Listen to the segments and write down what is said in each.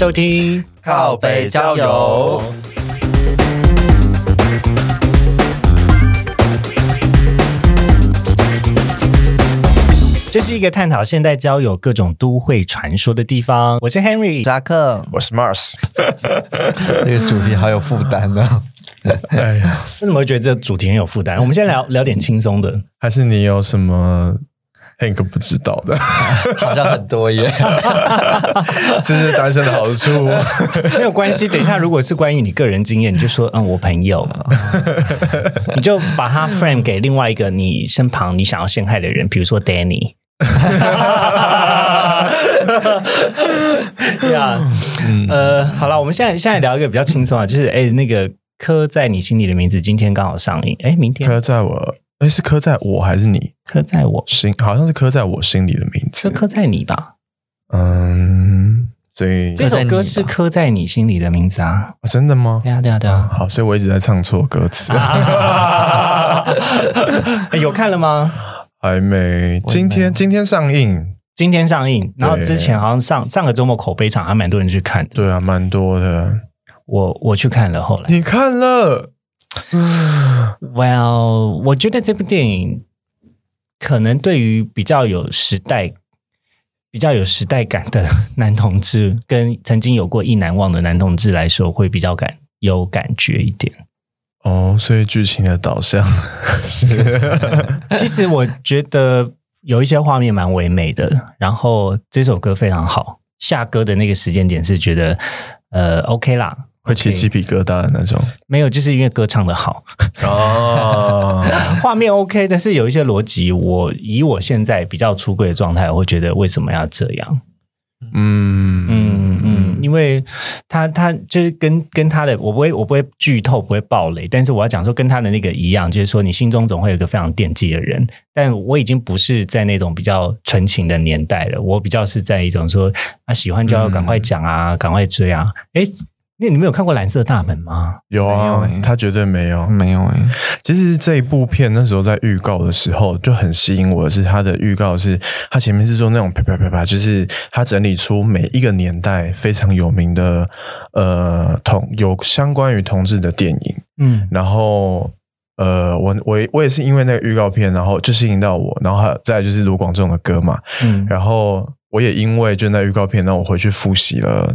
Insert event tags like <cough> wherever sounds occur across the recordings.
收听靠北郊游。这是一个探讨现代交友各种都会传说的地方。我是 Henry，扎克，我是 Mars。<laughs> 这个主题好有负担呢。哎呀，为什么会觉得这主题很有负担？我们先聊聊点轻松的，还是你有什么 Hank 不知道的？<laughs> 好像很多耶。<laughs> 这是单身的好处。<laughs> 没有关系。等一下，如果是关于你个人经验，你就说嗯，我朋友，你就把他 frame 给另外一个你身旁你想要陷害的人，比如说 Danny。对啊，呃，好了，我们现在现在聊一个比较轻松啊，就是哎，那个刻在你心里的名字今天刚好上映，哎，明天刻在我，哎，是刻在我还是你？刻在我心，好像是刻在我心里的名字，是刻在你吧？嗯，所以这首歌是刻在你心里的名字啊？真的吗？对啊，对啊，对啊。好，所以我一直在唱错歌词。有看了吗？<laughs> 还没，今天今天上映，今天上映，然后之前好像上上个周末口碑场还蛮多人去看的，对啊，蛮多的。我我去看了，后来你看了 <sighs> Well，我觉得这部电影可能对于比较有时代、比较有时代感的男同志，跟曾经有过意难忘的男同志来说，会比较感有感觉一点。哦，所以剧情的导向 <laughs> 是，其实我觉得有一些画面蛮唯美的，然后这首歌非常好，下歌的那个时间点是觉得呃 OK 啦，会起鸡皮疙瘩的那种。没有，就是因为歌唱的好哦，<laughs> 画面 OK，但是有一些逻辑，我以我现在比较出柜的状态，我会觉得为什么要这样？嗯嗯嗯，因为他他就是跟跟他的，我不会我不会剧透，不会暴雷，但是我要讲说跟他的那个一样，就是说你心中总会有一个非常惦记的人，但我已经不是在那种比较纯情的年代了，我比较是在一种说啊喜欢就要赶快讲啊，赶快追啊，哎。那你们有看过《蓝色大门》吗？有啊，他绝对没有，没有哎。其实这一部片那时候在预告的时候就很吸引我的是，他的预告是他前面是说那种啪啪啪啪，就是他整理出每一个年代非常有名的呃同有相关于同志的电影。嗯，然后呃，我我我也是因为那个预告片，然后就吸引到我，然后还再就是卢广仲的歌嘛。嗯，然后我也因为就那预告片，让我回去复习了。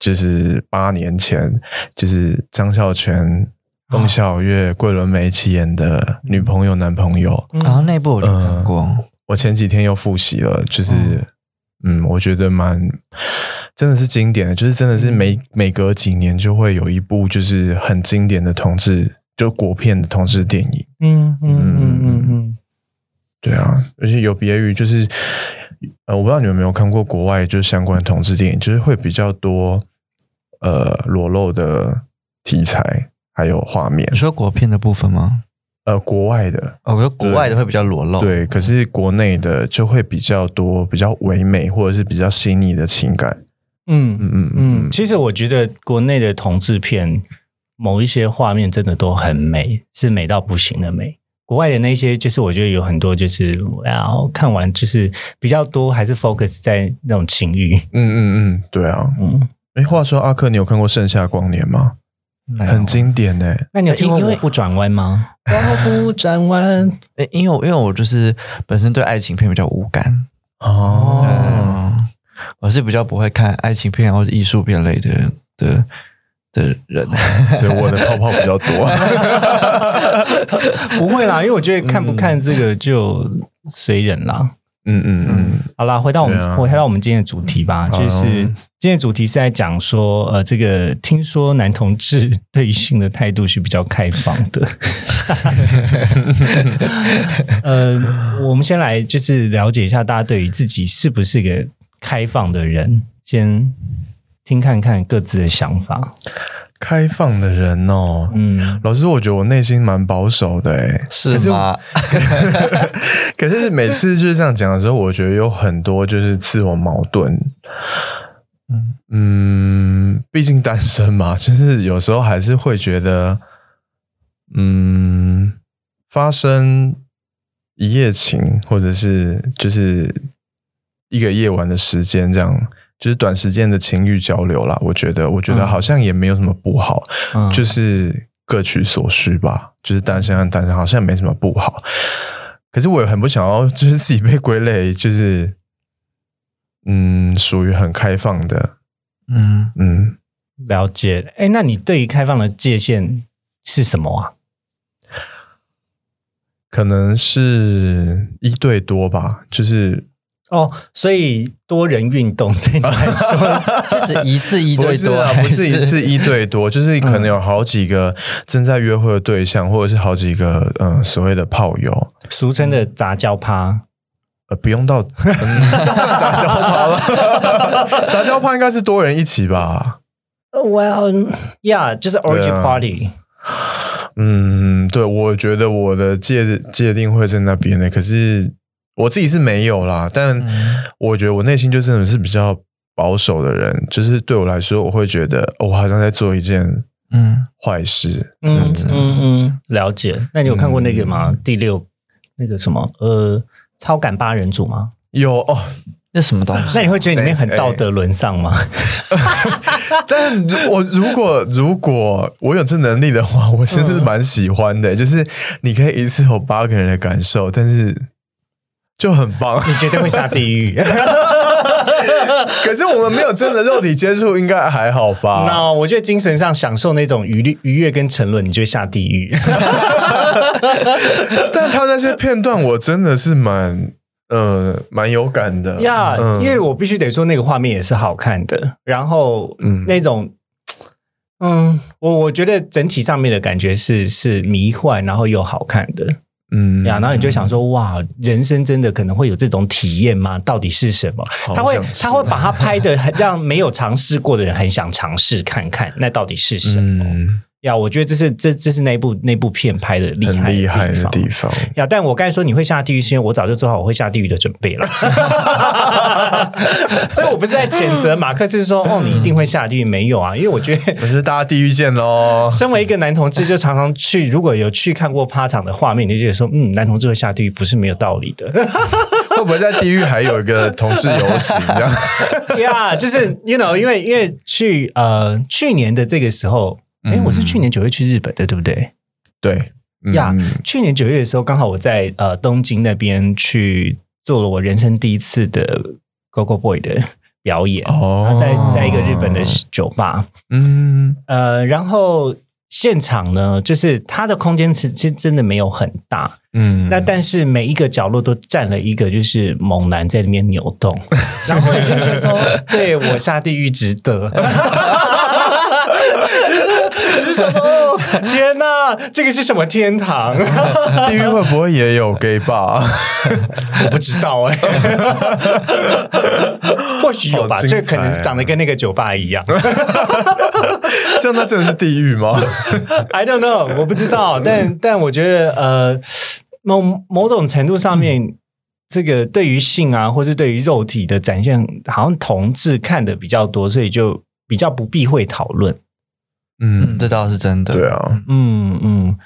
就是八年前，就是张孝全、孟小月、桂纶镁一起演的女朋友、男朋友。然后那部我就看过，我前几天又复习了。就是，嗯，我觉得蛮真的是经典的，就是真的是每每隔几年就会有一部就是很经典的同志，就国片的同志电影。嗯嗯嗯嗯嗯，对啊，而且有别于就是，呃，我不知道你们有没有看过国外就是相关同志电影，就是会比较多。呃，裸露的题材还有画面，你说国片的部分吗？呃，国外的，我觉得国外的会比较裸露，对，可是国内的就会比较多，比较唯美或者是比较细腻的情感。嗯嗯嗯嗯，其实我觉得国内的同志片某一些画面真的都很美，是美到不行的美。国外的那些，就是我觉得有很多，就是然后看完就是比较多，还是 focus 在那种情欲。嗯嗯嗯，对啊，嗯。哎，话说阿克，你有看过《盛夏光年》吗？很经典呢。那你有听过《我不转弯》吗？我不转弯。哎，因为因为我就是本身对爱情片比较无感哦。我是比较不会看爱情片或者艺术片类的的的人，所以我的泡泡比较多。<laughs> 不会啦，因为我觉得看不看这个就随人啦。嗯嗯嗯，好啦，回到我们回到我们今天的主题吧，就是今天主题是在讲说，呃，这个听说男同志对性的态度是比较开放的。<laughs> 呃，我们先来就是了解一下大家对于自己是不是个开放的人，先听看看各自的想法。开放的人哦，嗯，老师，我觉得我内心蛮保守的，哎，是吗？<laughs> 可是每次就是这样讲的时候，我觉得有很多就是自我矛盾。嗯嗯，毕竟单身嘛，<laughs> 就是有时候还是会觉得，嗯，发生一夜情，或者是就是一个夜晚的时间，这样就是短时间的情欲交流啦。我觉得，我觉得好像也没有什么不好，就是各取所需吧。就是单身和单身好像没什么不好。可是我也很不想要，就是自己被归类，就是嗯，属于很开放的。嗯嗯，了解。哎，那你对于开放的界限是什么啊？可能是一对多吧，就是哦，所以多人运动 <laughs> 对你来说，<laughs> 就只一次一对多，不是一次一对多，<laughs> 就是可能有好几个正在约会的对象，或者是好几个嗯所谓的炮友，俗称的杂交趴。呃，不用到杂交趴了，杂交趴应该是多人一起吧？Well, yeah，就是 orgy party。嗯，对，我觉得我的界界定会在那边的，可是我自己是没有啦。但我觉得我内心就真的是比较保守的人，就是对我来说，我会觉得我好像在做一件嗯坏事。嗯嗯嗯，了解。那你有看过那个吗？第六那个什么呃，超感八人组吗？有哦。那什么东西？<laughs> 那你会觉得里面很道德沦丧吗？<laughs> 但我如果如果我有这能力的话，我真的是蛮喜欢的。就是你可以一次有八个人的感受，但是就很棒。你绝对会下地狱。<laughs> 可是我们没有真的肉体接触，应该还好吧？那我觉得精神上享受那种愉愉悦跟沉沦，你就会下地狱。<laughs> 但他那些片段，我真的是蛮。呃，蛮有感的呀，因为我必须得说，那个画面也是好看的。然后，嗯，那种，嗯，我我觉得整体上面的感觉是是迷幻，然后又好看的，嗯呀。然后你就想说，哇，人生真的可能会有这种体验吗？到底是什么？他会他会把它拍的让没有尝试过的人很想尝试看看，那到底是什么？呀，我觉得这是这这是那部那部片拍的厉害厉害的地方呀。但我刚才说你会下地狱，是因为我早就做好我会下地狱的准备了 <laughs> <laughs> 所以我不是在谴责马克思说哦，你一定会下地狱没有啊？因为我觉得我是大家地狱见喽。身为一个男同志，就常常去，如果有去看过趴场的画面，你就觉得说，嗯，男同志会下地狱不是没有道理的。<laughs> 会不会在地狱还有一个同志游行这样？呀，就是 you know，因为因为去呃去年的这个时候。哎，我是去年九月去日本的，对不对？对呀，去年九月的时候，刚好我在呃东京那边去做了我人生第一次的 Go Go Boy 的表演，哦，在在一个日本的酒吧，嗯。呃，然后现场呢，就是它的空间其实真的没有很大，嗯，那但是每一个角落都站了一个就是猛男在里面扭动，然后就是说，<laughs> 对我下地狱值得。哦，天哪，这个是什么天堂？<laughs> 地狱会不会也有 gay bar？<laughs> 我不知道哎，<laughs> 或许有吧。这可能长得跟那个酒吧一样。这样，那真的是地狱吗？I don't know，我不知道。但但我觉得，呃，某某种程度上面，这个对于性啊，或是对于肉体的展现，好像同志看的比较多，所以就比较不避讳讨论。嗯，这倒是真的。对啊，嗯嗯，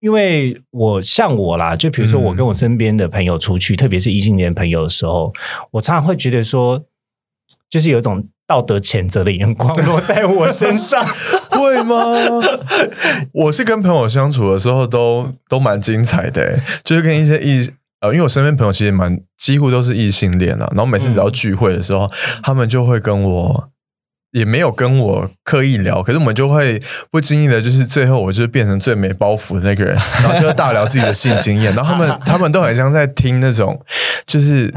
因为我像我啦，就比如说我跟我身边的朋友出去，特别是异性恋朋友的时候，我常常会觉得说，就是有一种道德谴责的眼光落在我身上，<laughs> 会吗？我是跟朋友相处的时候都都蛮精彩的，就是跟一些异呃，因为我身边朋友其实蛮几乎都是异性恋啊，然后每次只要聚会的时候，他们就会跟我。也没有跟我刻意聊，可是我们就会不经意的，就是最后我就变成最没包袱的那个人，然后就大聊自己的性经验，<laughs> 然后他们 <laughs> 他们都很像在听那种，就是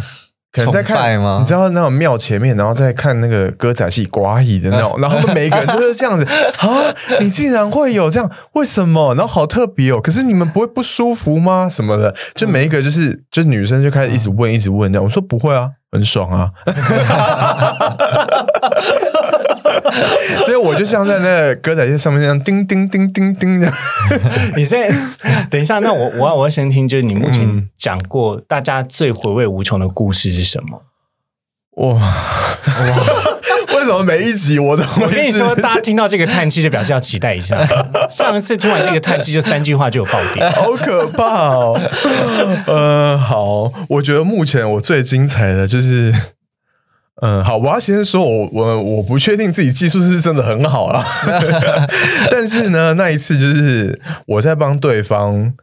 可能在看？你知道那种庙前面，然后在看那个歌仔戏寡乙的那种，<laughs> 然后他们每一个人都是这样子啊，你竟然会有这样，为什么？然后好特别哦，可是你们不会不舒服吗？什么的，就每一个就是就是女生就开始一直问，一直问这样，我说不会啊，很爽啊。<laughs> 所以我就像在那歌仔戏上面那样叮叮叮叮叮的。<laughs> 你在等一下，那我我要我要先听，就是你目前讲过大家最回味无穷的故事是什么？哇哇！为什么每一集我都 <laughs> 我跟你说，大家听到这个叹气就表示要期待一下。上一次听完这个叹气，就三句话就有爆点，好可怕哦。呃，好，我觉得目前我最精彩的就是。嗯，好，我要先说，我我我不确定自己技术是真的很好啦，<laughs> <laughs> 但是呢，那一次就是我在帮对方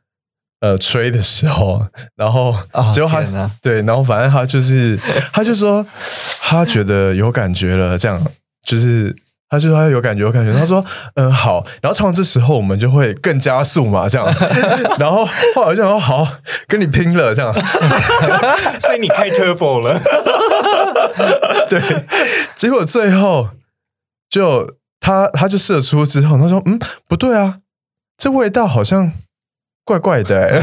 呃吹的时候，然后结果他对，然后反正他就是 <laughs> 他就说他觉得有感觉了，这样就是。他就说他有感觉，有感觉。他说：“嗯，好。”然后通常这时候我们就会更加速嘛，这样。然后后来我就说：“好，跟你拼了，这样。”所以你开 turbo 了。<laughs> 对。结果最后就他他就射出之后，他说：“嗯，不对啊，这味道好像怪怪的，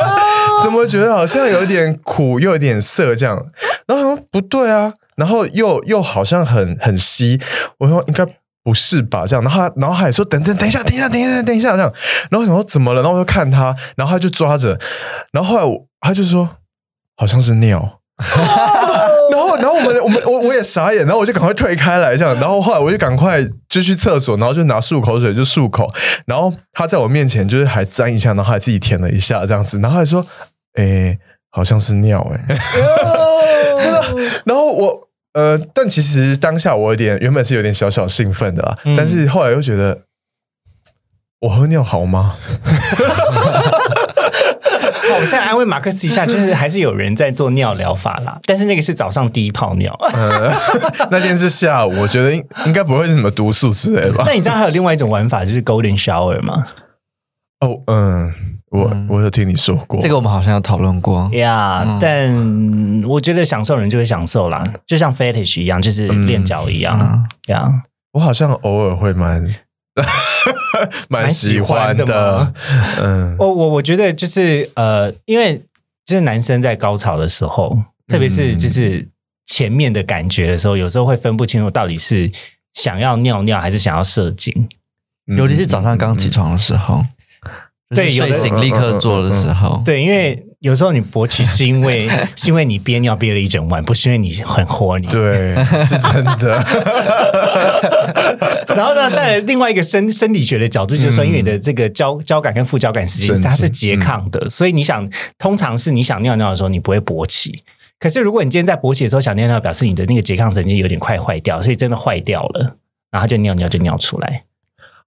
<laughs> 怎么觉得好像有点苦又有点涩这样？”然后说：“不对啊。”然后又又好像很很稀，我说应该不是吧？这样，然后他然后还说等等等一下，等一下，等一下，等一下，这样。然后想说怎么了？然后我就看他，然后他就抓着，然后后来他就说好像是尿。然后然后我们我们我我也傻眼，然后我就赶快退开来这样。然后后来我就赶快就去厕所，然后就拿漱口水就漱口。然后他在我面前就是还沾一下，然后还自己舔了一下这样子。然后还说哎，好像是尿哎，<laughs> 真的。然后我。呃，但其实当下我有点原本是有点小小兴奋的啦，但是后来又觉得我喝尿好吗？<laughs> 好，我现在安慰马克思一下，就是还是有人在做尿疗法啦，但是那个是早上第一泡尿，那天是下午，我觉得应应该不会是什么毒素之类吧？那你知道还有另外一种玩法就是 Golden Shower 吗？哦，嗯。我我有听你说过，这个我们好像有讨论过呀。但我觉得享受人就会享受啦，就像 fetish 一样，就是练脚一样呀。我好像偶尔会蛮 <laughs> 蛮喜欢的。嗯，我我我觉得就是呃，因为就是男生在高潮的时候，特别是就是前面的感觉的时候，有时候会分不清楚到底是想要尿尿还是想要射精，尤其是早上刚起床的时候。对，睡醒立刻做的时候，对，因为有时候你勃起是因为 <laughs> 是因为你憋尿憋了一整晚，不是因为你很活你对，是真的。<laughs> 然后呢，在另外一个生生理学的角度，就是说，因为你的这个交交感跟副交感时间它是拮抗的，所以你想，通常是你想尿尿的时候，你不会勃起。可是如果你今天在勃起的时候想尿尿，表示你的那个拮抗神经有点快坏掉，所以真的坏掉了，然后就尿尿就尿出来。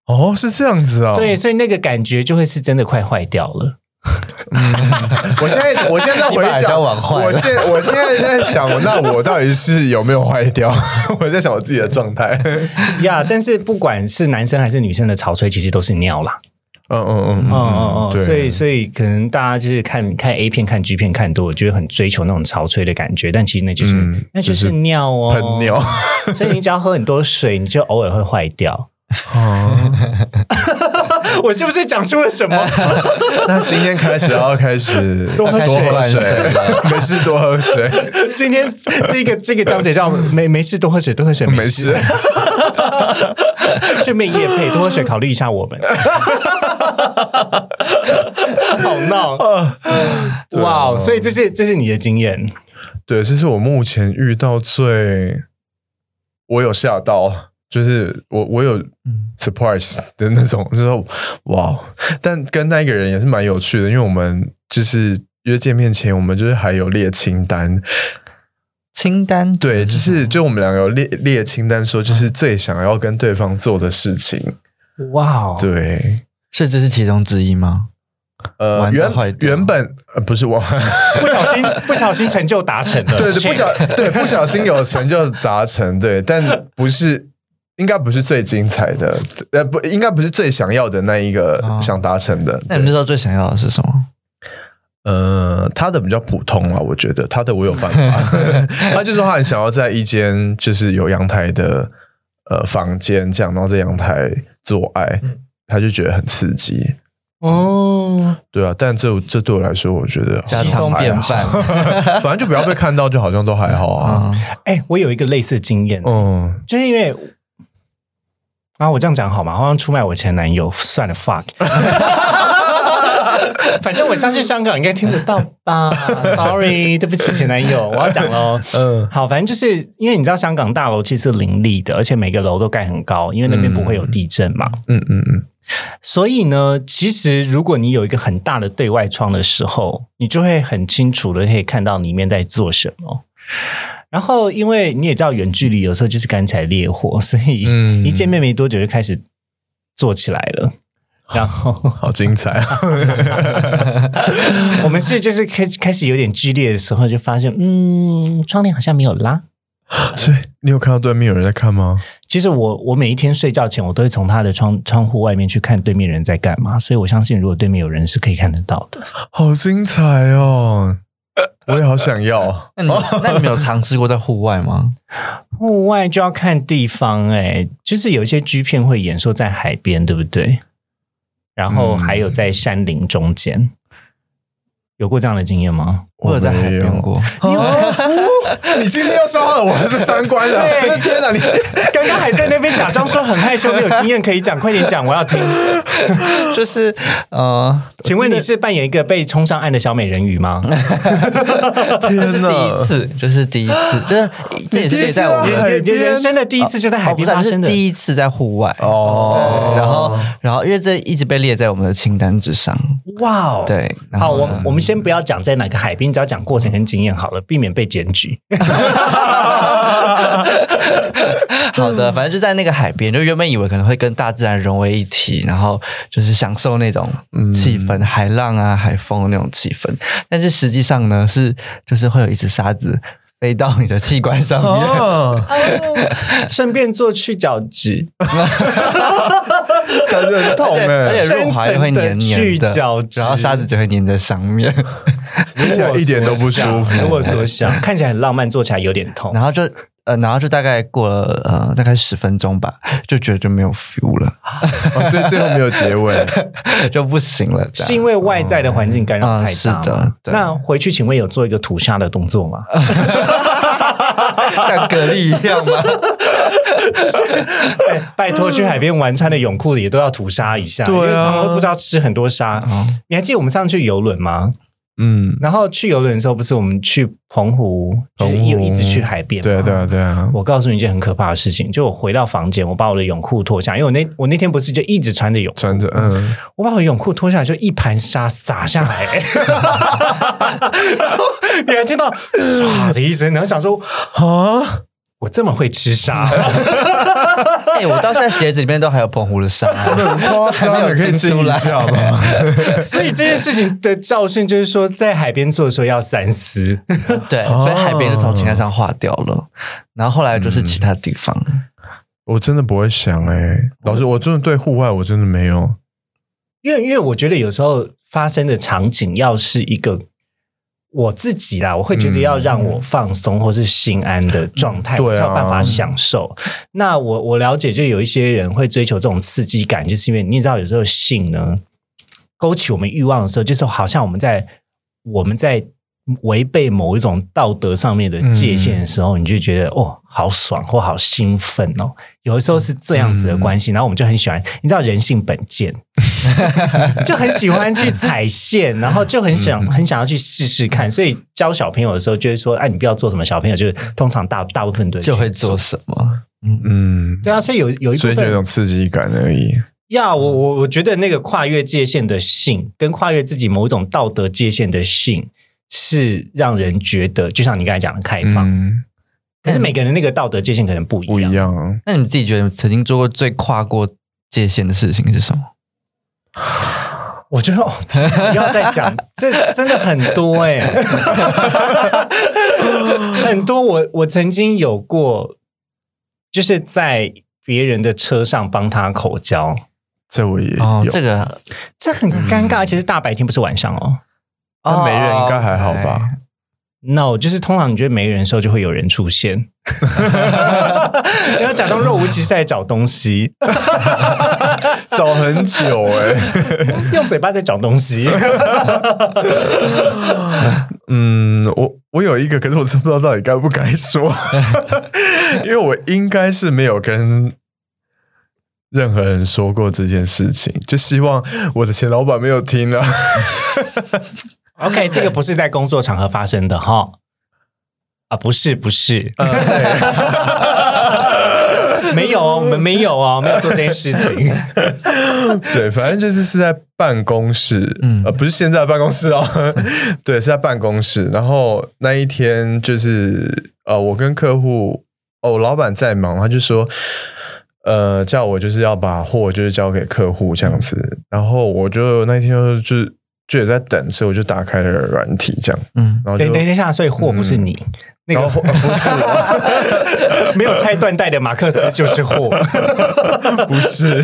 哦，是这样子啊。对，所以那个感觉就会是真的快坏掉了。<laughs> 我现在，我现在回想，我现我现在在想，那我到底是有没有坏掉？<laughs> 我在想我自己的状态呀。但是不管是男生还是女生的潮吹，其实都是尿啦。嗯嗯嗯嗯嗯嗯。所以所以可能大家就是看看 A 片、看 G 片看多，我觉得很追求那种潮吹的感觉，但其实那就是那就是尿哦，喷尿。<laughs> 所以你只要喝很多水，你就偶尔会坏掉。哦，我是不是讲出了什么？<laughs> 那今天开始要开始 <laughs> 多喝水，没事多喝水。<laughs> 今天这个这个章节叫没没事多喝水，多喝水没事。顺便夜配多喝水，考虑一下我们。好闹哇！所以这是这是你的经验，对，这是我目前遇到最我有吓到。就是我我有 surprise 的那种，就是说哇！但跟那一个人也是蛮有趣的，因为我们就是约见面前，我们就是还有列清单，清单对，就是就我们两个有列列清单，说就是最想要跟对方做的事情。哇，对，所以这是其中之一吗？呃，原原本呃不是我 <laughs> 不小心不小心成就达成了，对对，不小对不小心有成就达成，对，但不是。应该不是最精彩的，呃，不应该不是最想要的那一个想达成的。那你知道最想要的是什么？呃，他的比较普通啊，我觉得他的我有办法。<laughs> 他就说他很想要在一间就是有阳台的呃房间，这样然后在阳台做爱，他就觉得很刺激。哦，对啊，但这这对我来说，我觉得稀松便饭，<laughs> 反正就不要被看到，就好像都还好啊。<laughs> 哎，我有一个类似经验，嗯，就是因为。啊，我这样讲好吗？好像出卖我前男友，算了，fuck。<laughs> 反正我相信香港应该听得到吧？Sorry，<laughs> 对不起前男友，我要讲喽。嗯，好，反正就是因为你知道香港大楼其实林立的，而且每个楼都盖很高，因为那边不会有地震嘛。嗯嗯嗯。所以呢，其实如果你有一个很大的对外窗的时候，你就会很清楚的可以看到里面在做什么。然后因为你也知道，远距离有时候就是干柴烈火，所以一见面没多久就开始做起来了。<laughs> 然后好精彩啊！<laughs> 我们是就是开开始有点激烈的时候，就发现嗯，窗帘好像没有拉。所以你有看到对面有人在看吗？其实我我每一天睡觉前，我都会从他的窗窗户外面去看对面人在干嘛。所以我相信，如果对面有人是可以看得到的。好精彩哦！我也好想要。那你 <laughs> 那你没有尝试过在户外吗？户外就要看地方哎，就是有一些 G 片会演说在海边，对不对？然后还有在山林中间，有过这样的经验吗？我有在海边过。<laughs> 你今天又刷了我的三观了！<laughs> 天哪，你 <laughs> 刚刚还在那边假装说很害羞，没有经验可以讲，快点讲，我要听。就是呃，请问你是扮演一个被冲上岸的小美人鱼吗？天哪，第一次，就是第一次，就是这也是在我们人生的第一次，就在海边发生的第一次在户外哦。然后，然后因为这一直被列在我们的清单之上。哇哦，对，好，我我们先不要讲在哪个海边，只要讲过程跟经验好了，避免被检举。<laughs> 好的，反正就在那个海边，就原本以为可能会跟大自然融为一体，然后就是享受那种气氛，海浪啊、海风那种气氛。但是实际上呢，是就是会有一只沙子飞到你的器官上面，顺便做去角质，感觉很痛哎，而且润滑会黏黏的，然后沙子就会粘在上面。听起来一点都不舒服。如果说想 <laughs> 看起来很浪漫，做起来有点痛。然后就呃，然后就大概过了呃，大概十分钟吧，就觉得就没有 feel 了，<laughs> 所以最后没有结尾 <laughs> 就不行了。是因为外在的环境干扰太大。是的。那回去请问有做一个吐沙的动作吗？像蛤蜊一样吗？<laughs> 拜托，去海边玩，穿的泳裤也都要涂沙一下，因为常常不知道吃很多沙。你还记得我们上次去游轮吗？嗯，然后去游轮的时候，不是我们去澎湖，就一一直去海边。对啊，对啊，对啊。我告诉你一件很可怕的事情，就我回到房间，我把我的泳裤脱下，因为我那我那天不是就一直穿着泳穿着，嗯，我把我泳裤脱下来，就一盘沙洒下来，<laughs> <laughs> 然后你还听到唰的一声，然后想说啊。我这么会吃沙，<laughs> 哎，我到现在鞋子里面都还有澎湖的沙，很夸张，可以吃一下吗？<laughs> 所以这件事情的教训就是说，在海边做的时候要三思。对，所以海边就从清单上划掉了，然后后来就是其他地方。我真的不会想哎，老师，我真的对户外我真的没有，因为因为我觉得有时候发生的场景要是一个。我自己啦，我会觉得要让我放松或是心安的状态，才有办法享受。那我我了解，就有一些人会追求这种刺激感，就是因为你知道，有时候性呢勾起我们欲望的时候，就是好像我们在我们在。违背某一种道德上面的界限的时候，你就觉得哦，好爽或好兴奋哦。有的时候是这样子的关系，然后我们就很喜欢，你知道人性本贱，<laughs> 就很喜欢去踩线，然后就很想很想要去试试看。所以教小朋友的时候，就是说，哎，你不要做什么，小朋友就是通常大大部分都就会做什么。嗯嗯，对啊，所以有有一所以就有种刺激感而已。呀，我我我觉得那个跨越界限的性，跟跨越自己某一种道德界限的性。是让人觉得，就像你刚才讲的开放，嗯可是每个人那个道德界限可能不一样。不一样。那你自己觉得曾经做过最跨过界限的事情是什么？我觉得不要再讲，这真的很多哎，很多。我我曾经有过，就是在别人的车上帮他口交，这我也有。这个这很尴尬，其实大白天不是晚上哦。那没人应该还好吧？No，就是通常你觉得没人的时候，就会有人出现。你 <laughs> 要假装若无其事在找东西，<laughs> 找很久哎，<laughs> 用嘴巴在找东西。嗯，我我有一个，可是我真不知道到底该不该说，因为我应该是没有跟任何人说过这件事情，就希望我的前老板没有听啊。OK，<laughs> 这个不是在工作场合发生的哈，啊，不是不是，<laughs> 没有，我们没有哦，没有做这件事情。<laughs> 对，反正就是是在办公室，呃，不是现在办公室哦，对，是在办公室。然后那一天就是呃，我跟客户哦，老板在忙，他就说，呃，叫我就是要把货就是交给客户这样子，然后我就那天就就就也在等，所以我就打开了软体这样，嗯，然后等等一下，所以货不是你。那个不是，<laughs> 没有拆断带的马克思就是货，<laughs> 不是。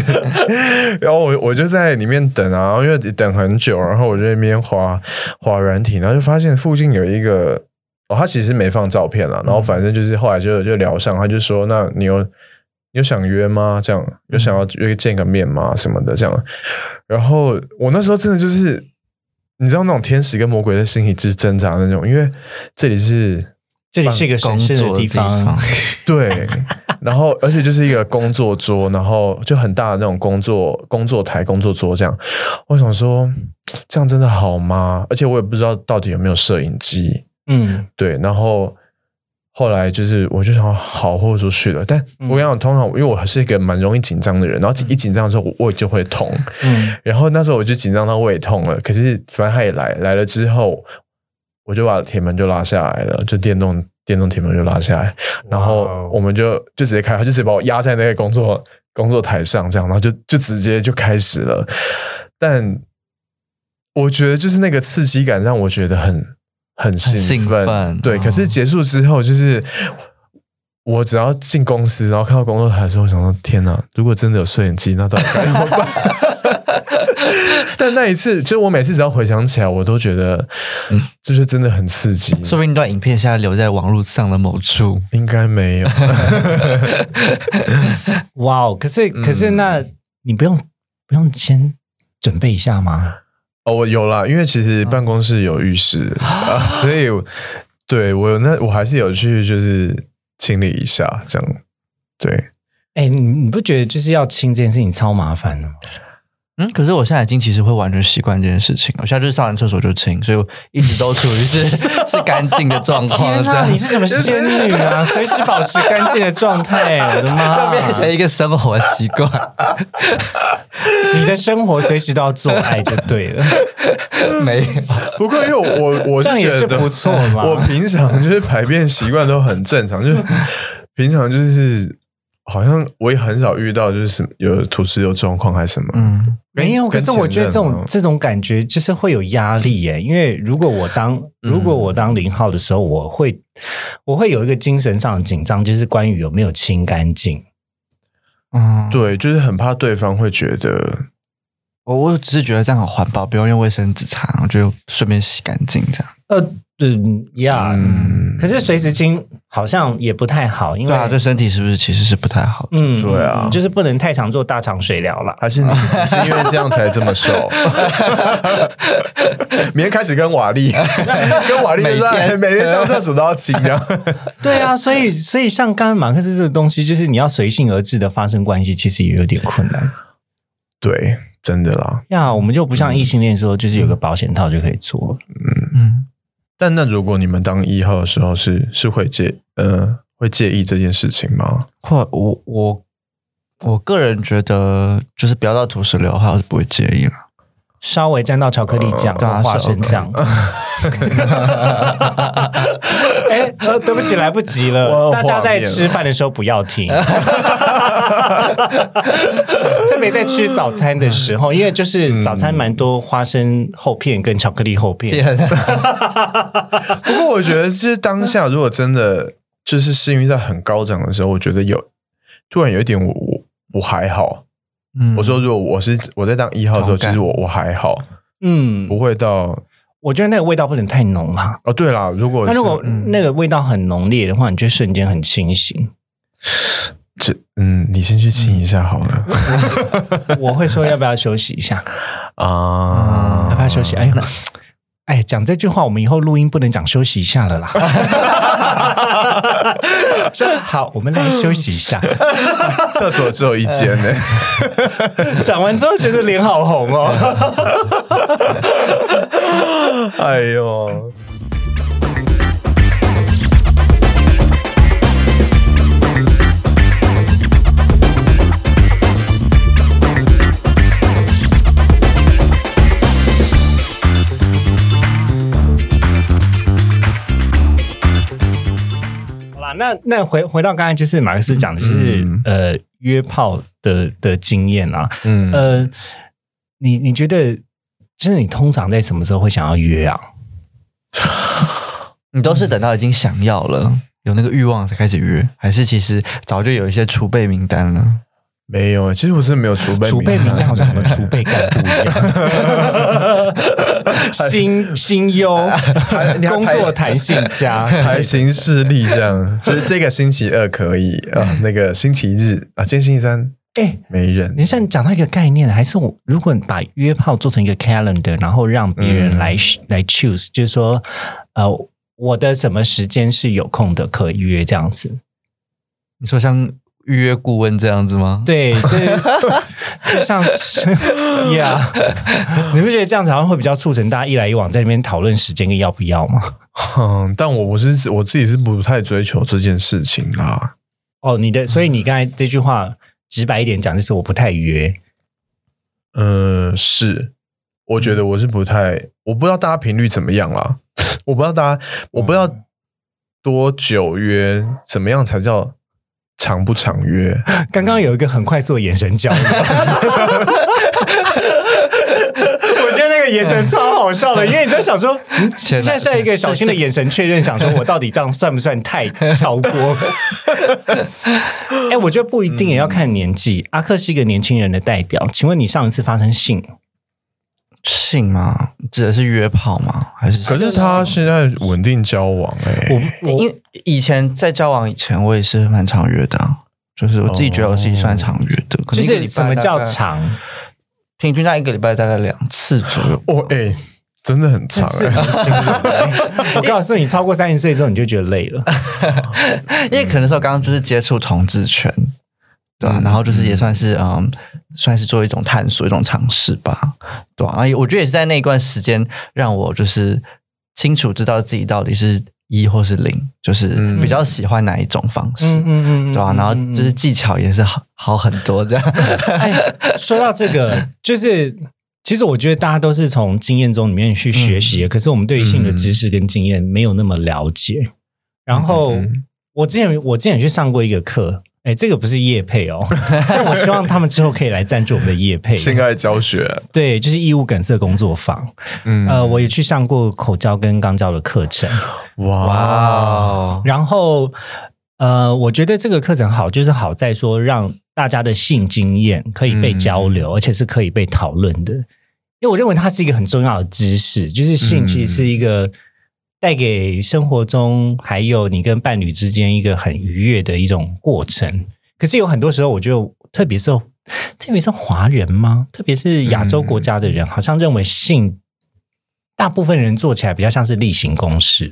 然后我我就在里面等啊，因为等很久，然后我就那边滑滑软体，然后就发现附近有一个哦，他其实没放照片了，然后反正就是后来就就聊上，他就说：“那你有有想约吗？这样有想要约见个面吗？什么的这样。”然后我那时候真的就是你知道那种天使跟魔鬼在心里之挣扎那种，因为这里是。这里是一个神圣的地方，对。<laughs> 然后，而且就是一个工作桌，然后就很大的那种工作工作台、工作桌这样。我想说，这样真的好吗？而且我也不知道到底有没有摄影机。嗯，对。然后后来就是，我就想好，豁出去了。但我想，通常因为我是一个蛮容易紧张的人，然后一紧张的时候，我胃就会痛。嗯。然后那时候我就紧张到胃痛了。可是反正他也来来了之后。我就把铁门就拉下来了，就电动电动铁门就拉下来，然后我们就就直接开，他就直接把我压在那个工作工作台上，这样，然后就就直接就开始了。但我觉得就是那个刺激感让我觉得很很兴奋，对。可是结束之后，就是我只要进公司，然后看到工作台的时候，想说天哪，如果真的有摄影机，那到底该怎么办？<laughs> 但那一次，就是我每次只要回想起来，我都觉得，嗯，就是真的很刺激。说不定那段影片现在留在网络上的某处，应该没有。<laughs> 哇哦！可是，可是，那你不用不用先准备一下吗？哦，我有啦，因为其实办公室有浴室啊，<laughs> 所以对我那我还是有去，就是清理一下这样。对，哎，你你不觉得就是要清这件事情超麻烦的吗？嗯，可是我现在已经其实会完全习惯这件事情了。我现在就是上完厕所就清，所以我一直都处于是 <laughs> 是干净的状况。天哪，你是什么仙女啊？随时保持干净的状态，我的妈！<laughs> 变成一个生活习惯。<laughs> 你的生活随时都要做爱就对了。没有，不过因为我我这样也是不错嘛。我平常就是排便习惯都很正常，就是平常就是。好像我也很少遇到，就是有吐司有状况还是什么。嗯，没有。可是我觉得这种这种感觉就是会有压力耶，因为如果我当如果我当零号的时候，我会我会有一个精神上的紧张，就是关于有没有清干净。嗯，对，就是很怕对方会觉得，我我只是觉得这样很环保，不用用卫生纸擦，就顺便洗干净这样。呃。嗯呀，可是随时清好像也不太好，因为对啊，对身体是不是其实是不太好？嗯，对啊，就是不能太常做大肠水疗了。还是你 <laughs> 是因为这样才这么瘦？<laughs> 明天开始跟瓦力，<laughs> 跟瓦力每天每天上厕所都要清掉。对啊，所以所以像刚刚马克思这个东西，就是你要随性而至的发生关系，其实也有点困难。对，真的啦。呀，我们就不像异性恋说，就是有个保险套就可以做。嗯嗯。但那如果你们当一号的时候是是会介呃会介意这件事情吗？或我我我个人觉得就是不要到土石流的话，我是不会介意了。稍微沾到巧克力酱、花生酱。<laughs> 哎，对不起，来不及了。大家在吃饭的时候不要听。<laughs> <laughs> 特别在吃早餐的时候，因为就是早餐蛮多花生厚片跟巧克力厚片。<laughs> 不过我觉得，是当下如果真的 <laughs> 就是幸运在很高涨的时候，我觉得有突然有一点，我我我还好。嗯我说，如果我是我在当一号的时候，其实我我还好，嗯，不会到。我觉得那个味道不能太浓哈。哦，对啦，如果那如果那个味道很浓烈的话，你就瞬间很清醒。这嗯，你先去亲一下好了。我会说要不要休息一下 <laughs> 啊？要不要休息？哎呀。哎，讲这句话，我们以后录音不能讲休息一下了啦。<laughs> 好，我们来休息一下。<laughs> 厕所只有一间呢。讲完之后觉得脸好红哦。哎呦。那那回回到刚才，就是马克思讲的，就是呃约炮的的经验啊，嗯呃，你你觉得，就是你通常在什么时候会想要约啊？<laughs> 你都是等到已经想要了，有那个欲望才开始约，还是其实早就有一些储备名单了？没有，其实我是没有储备 <laughs> 储备名单，好像什么储备干部一样。新新优，工作弹性佳，台行事力这样。就是这个星期二可以啊，那个星期日啊，今天星期三，哎，没人。你像讲到一个概念，还是我如果把约炮做成一个 calendar，然后让别人来来 choose，就是说，呃，我的什么时间是有空的可以约这样子？你说像。预约顾问这样子吗？对，就是 <laughs> 就像是呀，你不觉得这样子好像会比较促成大家一来一往在那边讨论时间跟要不要吗？嗯，但我我是我自己是不太追求这件事情啊。哦，你的，所以你刚才这句话直白一点讲，就是我不太约。嗯，是，我觉得我是不太，我不知道大家频率怎么样啦。<laughs> 我不知道大家，我不知道多久约，怎么样才叫。长不长约？<laughs> 刚刚有一个很快速的眼神交流，<laughs> 我觉得那个眼神超好笑的，因为你在想说，<laughs> 现在在一个小心的眼神确认，想说我到底这样算不算太超过？哎，我觉得不一定，也要看年纪。阿克是一个年轻人的代表，请问你上一次发生性？性吗？指的是约炮吗？还是？可是他现在稳定交往哎。我因为以前在交往以前，我也是蛮常约的，就是我自己觉得我自己算常约的。就是什么叫长？平均在一个礼拜大概两次左右。哦，哎，真的很长。<laughs> 我告诉你，超过三十岁之后，你就觉得累了，<laughs> 因为可能说刚刚就是接触同志圈。对啊，然后就是也算是嗯，算是做一种探索、一种尝试吧，对啊，我觉得也是在那一段时间，让我就是清楚知道自己到底是一或是零，就是比较喜欢哪一种方式，嗯嗯嗯，对吧？然后就是技巧也是好好很多这样。<laughs> 说到这个，<laughs> 就是其实我觉得大家都是从经验中里面去学习，可是我们对性的知识跟经验没有那么了解。然后我之前我之前去上过一个课。哎，这个不是叶配哦，<laughs> 但我希望他们之后可以来赞助我们的叶配。性爱教学，<laughs> 对，就是义务梗塞工作坊。嗯，呃，我也去上过口交跟肛交的课程。哇，然后呃，我觉得这个课程好，就是好在说让大家的性经验可以被交流，而且是可以被讨论的。因为我认为它是一个很重要的知识，就是性其实是一个。带给生活中还有你跟伴侣之间一个很愉悦的一种过程。可是有很多时候，我觉得特别是特别是华人吗？特别是亚洲国家的人，好像认为性大部分人做起来比较像是例行公事，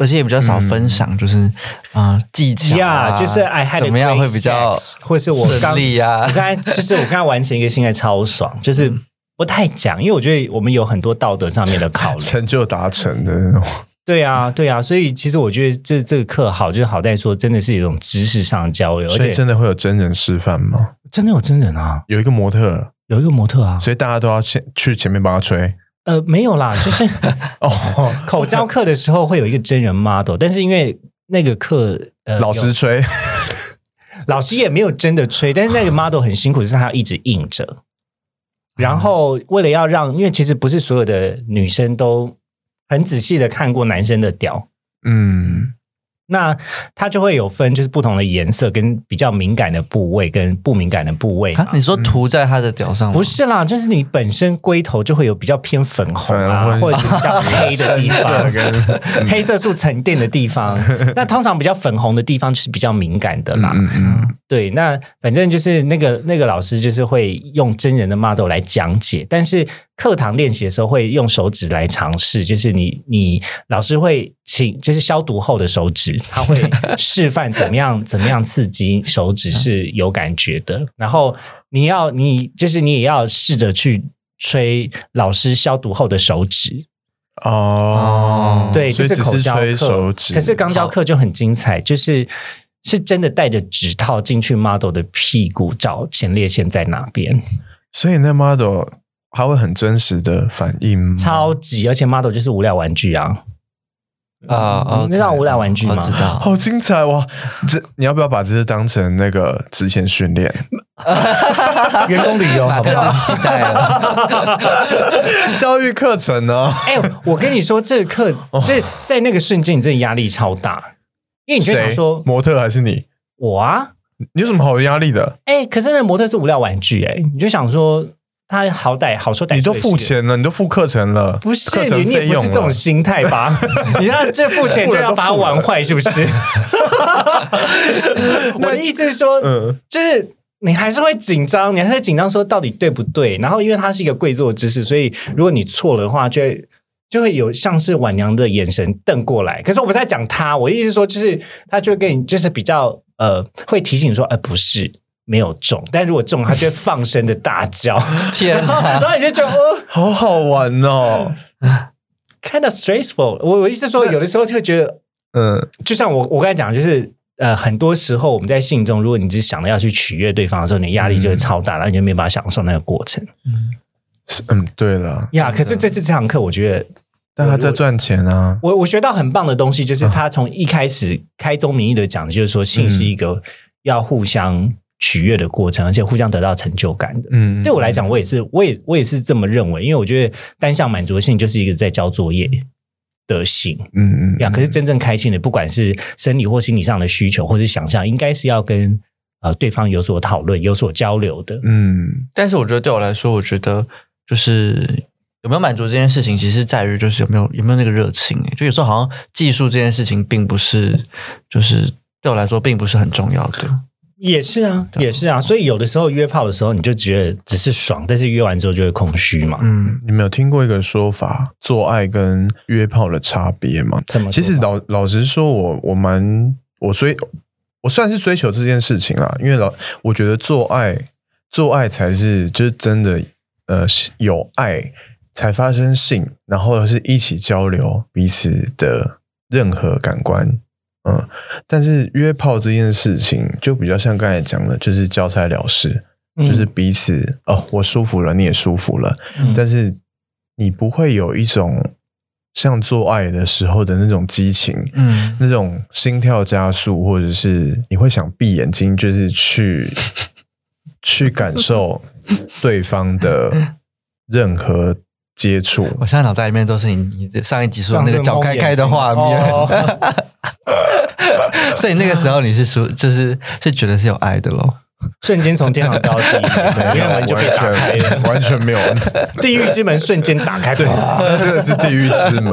而且也比较少分享，就是啊技巧啊，就是哎怎么样会比较，或是我刚呀，我刚才就是我刚才完成一个性爱超爽，就是。不太讲，因为我觉得我们有很多道德上面的考虑，<laughs> 成就达成的那种。对啊，对啊，所以其实我觉得这这个课好，就是好在说真的是一种知识上的交流，而且真的会有真人示范吗？真的有真人啊，有一个模特，有一个模特啊，所以大家都要先去前面帮他吹。呃，没有啦，就是 <laughs> 哦，<laughs> 口交课的时候会有一个真人 model，但是因为那个课呃老师吹，老师也没有真的吹，但是那个 model 很辛苦，是他要一直硬着。然后，为了要让，因为其实不是所有的女生都很仔细的看过男生的屌，嗯。那它就会有分，就是不同的颜色跟比较敏感的部位跟不敏感的部位。你说涂在它的屌上？不是啦，就是你本身龟头就会有比较偏粉红啊，或者是比较黑的地方 <laughs> <laughs> 黑色素沉淀的地方。那通常比较粉红的地方就是比较敏感的啦。嗯嗯。对，那反正就是那个那个老师就是会用真人的 model 来讲解，但是。课堂练习的时候会用手指来尝试，就是你你老师会请，就是消毒后的手指，<laughs> 他会示范怎么样怎么样刺激手指是有感觉的。然后你要你就是你也要试着去吹老师消毒后的手指哦。对，就是口交课，可是肛交课就很精彩，就是是真的带着指套进去 model 的屁股找前列腺在哪边，所以那 model。他会很真实的反应，超级，而且 model 就是无聊玩具啊，啊，那种无聊玩具吗？知道，好精彩哇！这你要不要把这些当成那个之前训练？<laughs> 员工旅游，好不好期待了。<laughs> 教育课程呢？哎，我跟你说，这个课是在那个瞬间，你真的压力超大，因为你就想说，模特还是你？我啊，你有什么好压力的？哎，可是那模特是无聊玩具，哎，你就想说。他好歹好说歹，你都付钱了，你都付课程了，不是你也不是这种心态吧？<laughs> 你要这付钱就要把它玩坏，是不是？<laughs> 我的意思是说，嗯，就是你还是会紧张，你还是紧张，说到底对不对？然后因为它是一个跪坐姿势，所以如果你错了的话，就会就会有像是晚娘的眼神瞪过来。可是我不是在讲他，我的意思是说，就是他就会跟你就是比较呃，会提醒说，呃，不是。没有中，但如果中，他就会放声的大叫。天哪！<laughs> 然后你就觉得哦，好好玩哦，kind of stressful。我我意思说，有的时候就会觉得，嗯，就像我我刚才讲，就是呃，很多时候我们在信中，如果你只想着要去取悦对方的时候，你压力就会超大，然后你就没办法享受那个过程。嗯，是嗯，对了呀。可是这次这堂课，我觉得，但他在赚钱啊。我我学到很棒的东西，就是他从一开始开宗明义的讲，就是说性是一个要互相。取悦的过程，而且互相得到成就感的。嗯，对我来讲，我也是，我也我也是这么认为。因为我觉得单向满足性就是一个在交作业的性。嗯嗯，呀，可是真正开心的，不管是生理或心理上的需求，或是想象，应该是要跟呃对方有所讨论、有所交流的。嗯，但是我觉得对我来说，我觉得就是有没有满足这件事情，其实在于就是有没有有没有那个热情。就有时候好像技术这件事情，并不是就是对我来说，并不是很重要的。也是啊，也是啊，所以有的时候约炮的时候，你就觉得只是爽，但是约完之后就会空虚嘛。嗯，你没有听过一个说法，做爱跟约炮的差别吗？其实老老实说，我我蛮我追我算是追求这件事情啦，因为老我觉得做爱做爱才是就是真的呃有爱才发生性，然后是一起交流彼此的任何感官。嗯，但是约炮这件事情就比较像刚才讲的，就是交差了事，就是彼此哦，我舒服了，你也舒服了，但是你不会有一种像做爱的时候的那种激情，嗯，那种心跳加速，或者是你会想闭眼睛，就是去 <laughs> 去感受对方的任何接触。我现在脑袋里面都是你你上一集说那个脚开开的画面。<laughs> 所以那个时候你是说，就是是觉得是有爱的喽？瞬间从天堂到地狱，门就被打开了，完全没有地狱之门瞬间打开，对，真的是地狱之门。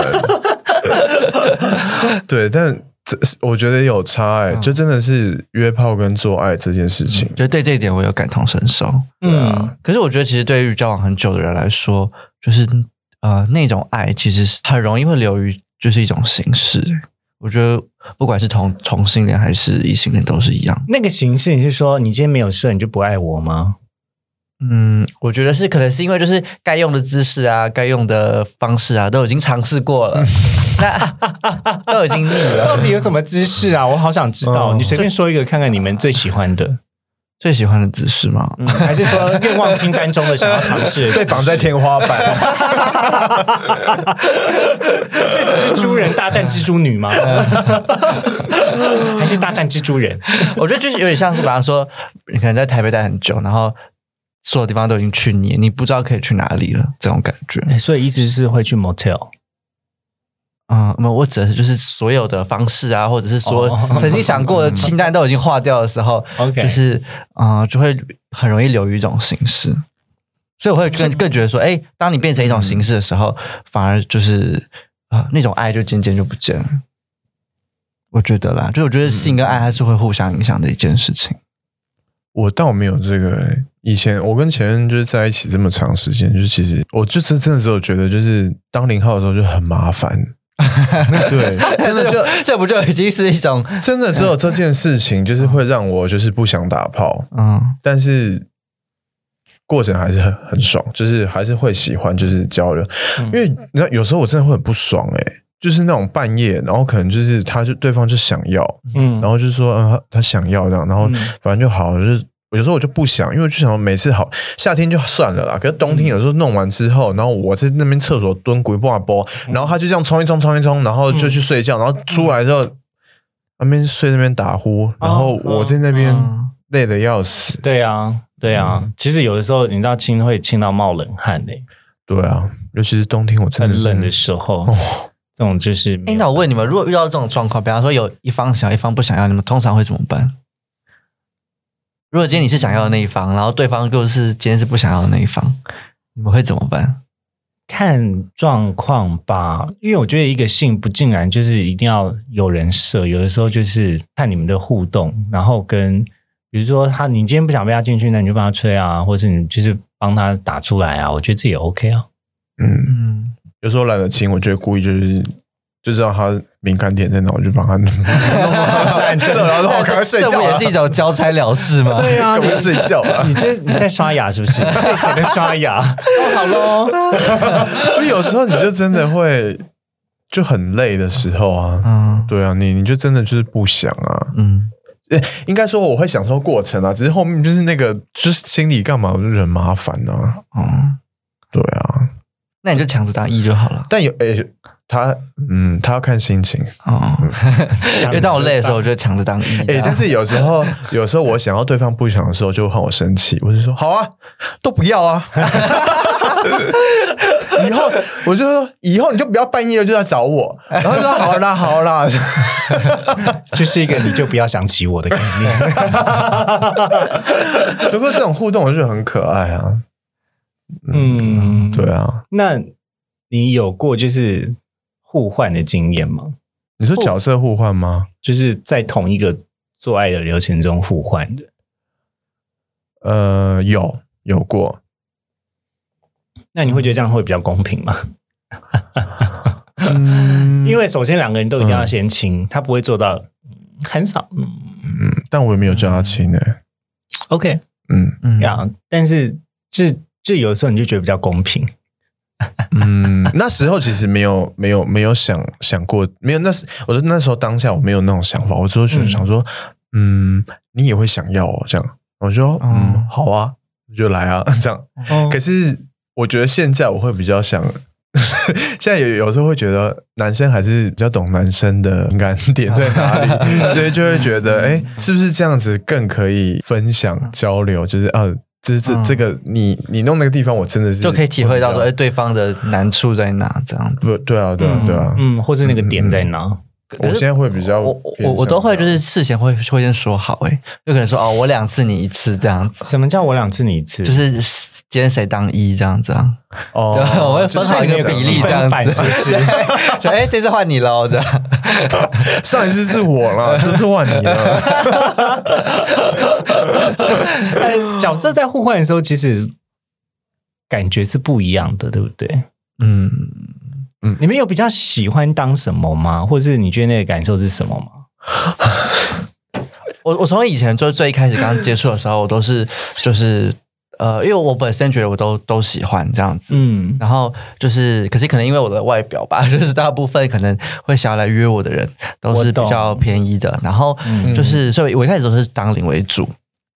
对，但这我觉得有差哎，就真的是约炮跟做爱这件事情，就对这一点我有感同身受。嗯，可是我觉得其实对于交往很久的人来说，就是呃那种爱其实是很容易会流于就是一种形式。我觉得不管是同同性恋还是异性恋都是一样。那个形式，你是说你今天没有射，你就不爱我吗？嗯，我觉得是，可能是因为就是该用的姿势啊，该用的方式啊，都已经尝试过了，那 <laughs> 都已经腻了。到底有什么姿势啊？我好想知道。你随便说一个看看，你们最喜欢的。最喜欢的姿势吗？还是说愿望清单中的想要尝试？<laughs> 被绑在天花板？<laughs> 是蜘蛛人大战蜘蛛女吗？<laughs> 还是大战蜘蛛人？我觉得就是有点像是，比方说，你可能在台北待很久，然后所有地方都已经去腻，你不知道可以去哪里了，这种感觉。所以意思是会去 motel。嗯，那我指的是就是所有的方式啊，或者是说 <laughs> 曾经想过的清单都已经划掉的时候，就是啊，就会很容易流于一种形式，所以我会更更觉得说，哎，当你变成一种形式的时候，反而就是啊，那种爱就渐渐就不见了。我觉得啦，就我觉得性跟爱还是会互相影响的一件事情。我倒没有这个，以前我跟前任就是在一起这么长时间，就是其实我就是真的时候觉得，就是当零号的时候就很麻烦。<laughs> 对，真的就 <laughs> 这不就已经是一种 <laughs> 真的只有这件事情，就是会让我就是不想打炮，嗯，但是过程还是很很爽，就是还是会喜欢就是交流，因为那有时候我真的会很不爽哎，就是那种半夜，然后可能就是他就对方就想要，嗯，然后就说嗯他想要这样，然后反正就好，就是有时候我就不想，因为就想每次好夏天就算了啦，可是冬天有时候弄完之后，然后我在那边厕所蹲鬼波波，然后他就这样冲一冲冲一冲，然后就去睡觉，然后出来之后那边睡那边打呼，然后我在那边累的要死。对啊，对啊，其实有的时候你知道亲会亲到冒冷汗嘞。对啊，尤其是冬天，我真的冷的时候，这种就是。哎，那我问你们，如果遇到这种状况，比方说有一方想，一方不想要，你们通常会怎么办？如果今天你是想要的那一方，然后对方又是今天是不想要的那一方，你们会怎么办？看状况吧，因为我觉得一个性不尽然就是一定要有人设，有的时候就是看你们的互动，然后跟比如说他，你今天不想被他进去，那你就帮他吹啊，或者是你就是帮他打出来啊，我觉得这也 OK 啊。嗯，有时候懒得亲，我觉得故意就是。就知道他敏感点在哪，我就帮他弄 <laughs> 射，然后说：“我赶快睡觉。”这不也是一种交差了事吗？对啊，赶快睡觉了。你这你在刷牙是不是？睡前的刷牙，好喽。<laughs> 有时候你就真的会就很累的时候啊，嗯，对啊，你你就真的就是不想啊，嗯，应该说我会享受过程啊，只是后面就是那个就是心里干嘛，我就很麻烦啊，嗯，对啊，那你就抢着当一就好了。但有诶。他嗯，他要看心情哦。因为当我累的时候，我就抢着当一。哎，但是有时候，<laughs> 有时候我想要对方不想的时候，就会我生气。我就说好啊，都不要啊。<laughs> 以后我就说，以后你就不要半夜了就要找我。然后说好啦，好啦，<laughs> 就是一个你就不要想起我的概念。不过这种互动我觉得很可爱啊。嗯，对啊。那你有过就是？互换的经验吗？你说角色互换吗？就是在同一个做爱的流程中互换的。呃，有有过。那你会觉得这样会比较公平吗？嗯，<laughs> 因为首先两个人都一定要先亲，他不会做到很少。嗯嗯，但我也没有叫他亲呢。OK，嗯嗯，呀，但是这这有的时候你就觉得比较公平。<laughs> 嗯，那时候其实没有没有没有想想过，没有那时，我说那时候当下我没有那种想法，我就是想说，嗯，你也会想要哦，这样，我说，嗯，好啊，就来啊，<laughs> 这样。可是我觉得现在我会比较想，<laughs> 现在有有时候会觉得男生还是比较懂男生的感点在哪里，所以就会觉得，哎，是不是这样子更可以分享交流？就是啊。就是这这个，你你弄那个地方，我真的是就可以体会到说，哎，对方的难处在哪？这样不对啊，对啊，对啊，嗯，或是那个点在哪？我现在会比较，我我我都会就是事前会会先说好，哎，就可能说哦，我两次你一次这样子。什么叫我两次你一次？就是今天谁当一这样子啊？哦，<laughs> 我会分好一个比例这样子，是不是？<laughs> 说哎，这次换你了，这样。<laughs> 上一次是我了，这次换你了。角色在互换的时候，其实感觉是不一样的，对不对？嗯。嗯，你们有比较喜欢当什么吗？或者是你觉得那个感受是什么吗？<laughs> 我我从以前就最一开始刚接触的时候，我都是就是呃，因为我本身觉得我都都喜欢这样子，嗯，然后就是可是可能因为我的外表吧，<laughs> 就是大部分可能会想要来约我的人都是比较便宜的，然后就是所以我一开始都是当领为主。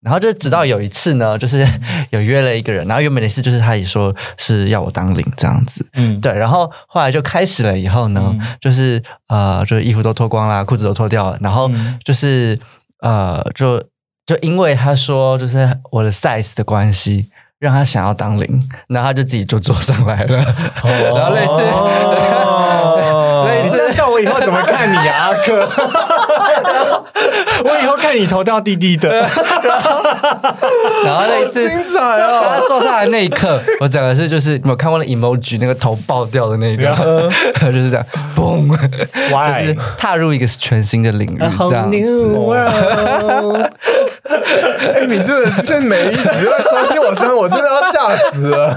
然后就直到有一次呢，<laughs> 就是有约了一个人，然后原本的事就是他也说是要我当领这样子，嗯，对。然后后来就开始了以后呢，就是呃，就是衣服都脱光啦，裤子都脱掉了，然后就是呃，就就因为他说就是我的 size 的关系，让他想要当领，然后他就自己就坐上来了，<laughs> 然后类似，<laughs> 类似。叫我以后怎么看你啊，阿克？我以后看你头掉低低的，<laughs> 然后那一次精彩哦！他坐下来那一刻，我讲的是就是有没有看过那 emoji 那个头爆掉的那个，<laughs> 就是这样，嘣，就是踏入一个全新的领域，这样子。<laughs> 哎，你真的是每一集都在刷新我身份，我真的要吓死了。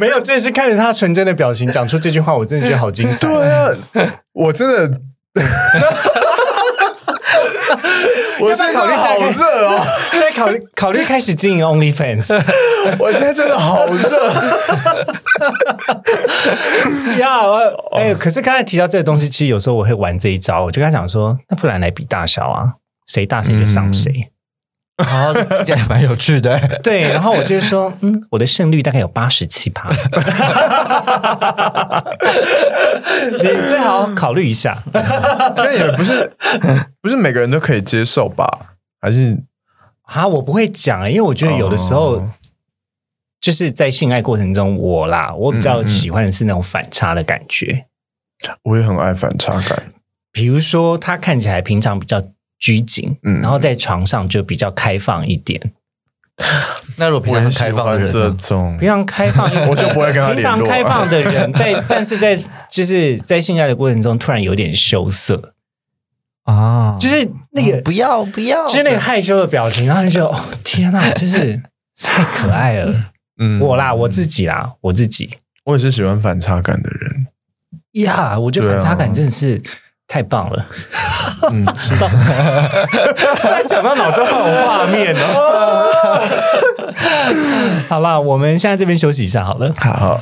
没有，这是看着他纯真的表情讲出这句话，我真的觉得好精彩。对啊，我真的。我现在考虑好热哦！现在考虑考虑开始经营 OnlyFans，<laughs> 我现在真的好热。<laughs> 呀，哎，可是刚才提到这个东西，其实有时候我会玩这一招，我就跟他讲说，那不然来比大小啊，谁大谁就上谁。哦，这样蛮有趣的。<laughs> 对，然后我就说，嗯，我的胜率大概有八十七趴，<laughs> 你最好考虑一下。那也不是，不是每个人都可以接受吧？还是啊，我不会讲，因为我觉得有的时候就是在性爱过程中，我啦，我比较喜欢的是那种反差的感觉。我也很爱反差感，比如说他看起来平常比较拘谨，嗯，然后在床上就比较开放一点。那如果平常开放的人，这种平常开放，<laughs> 我就不会跟他平常开放的人，但但是在就是在性爱的过程中，突然有点羞涩啊，就是那个不要不要，就是那个害羞的表情，然后就哦天哪，就是太可爱了。嗯，<laughs> 我啦，我自己啦，我自己，我也是喜欢反差感的人。呀，我觉得反差感真的是太棒了。嗯，<laughs> 知道。现在讲到脑中好有画面哦。<laughs> 好了，我们现在这边休息一下好了。好。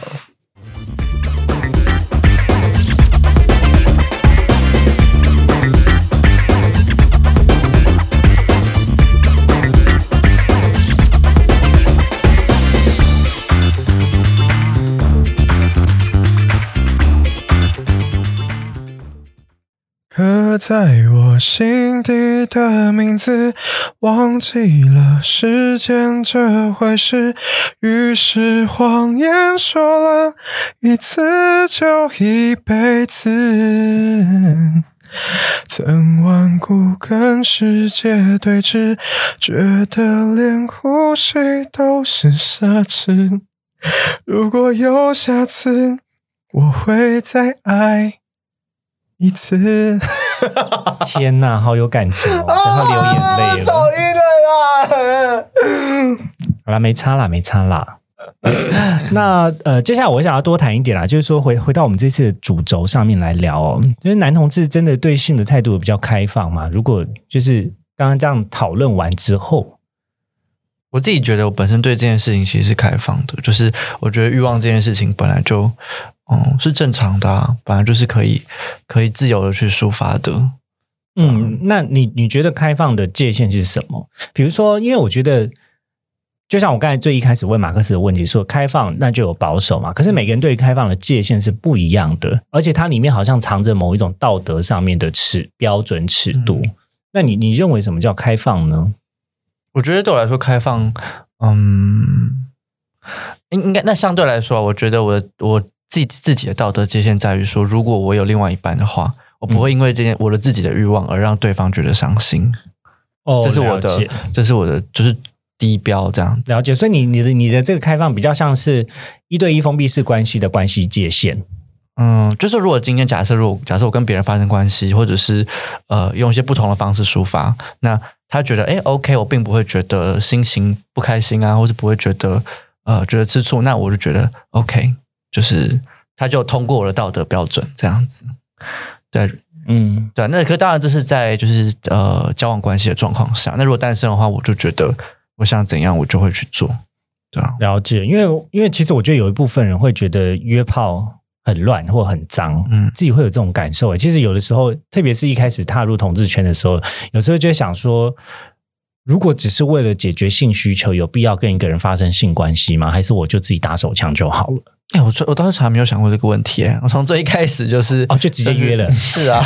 刻在我心底的名字，忘记了时间这回事，于是谎言说了一次就一辈子。曾顽固跟世界对峙，觉得连呼吸都是奢侈。如果有下次，我会再爱。一次，<laughs> 天哪，好有感情哦！<laughs> 等他流眼泪了，走音了啦。<laughs> 好了，没差啦，没差啦。<coughs> 那呃，接下来我想要多谈一点啦，就是说回回到我们这次的主轴上面来聊哦。就是男同志真的对性的态度比较开放嘛？如果就是刚刚这样讨论完之后，我自己觉得我本身对这件事情其实是开放的，就是我觉得欲望这件事情本来就。哦，是正常的，本来就是可以可以自由的去抒发的。嗯，那你你觉得开放的界限是什么？比如说，因为我觉得，就像我刚才最一开始问马克思的问题，说开放那就有保守嘛。可是每个人对于开放的界限是不一样的，而且它里面好像藏着某一种道德上面的尺标准尺度。那你你认为什么叫开放呢？我觉得对我来说，开放，嗯，应应该那相对来说，我觉得我我。自己自己的道德界限在于说，如果我有另外一半的话，我不会因为这件我的自己的欲望而让对方觉得伤心。哦，这是我的，这是我的，就是低标这样了解。所以你你的你的这个开放比较像是一对一封闭式关系的关系界限。嗯，就是如果今天假设，如果假设我跟别人发生关系，或者是呃用一些不同的方式抒发，那他觉得哎 OK，我并不会觉得心情不开心啊，或者不会觉得呃觉得吃醋，那我就觉得 OK。就是他就通过我的道德标准这样子，对，嗯，对，那可当然这是在就是呃交往关系的状况下，那如果单身的话，我就觉得我想怎样我就会去做，对啊，了解，因为因为其实我觉得有一部分人会觉得约炮很乱或很脏，嗯，自己会有这种感受。其实有的时候，特别是一开始踏入同志圈的时候，有时候就会想说。如果只是为了解决性需求，有必要跟一个人发生性关系吗？还是我就自己打手枪就好了？哎，我我当时从来没有想过这个问题。我从最一开始就是哦，就直接约了。<laughs> 是啊，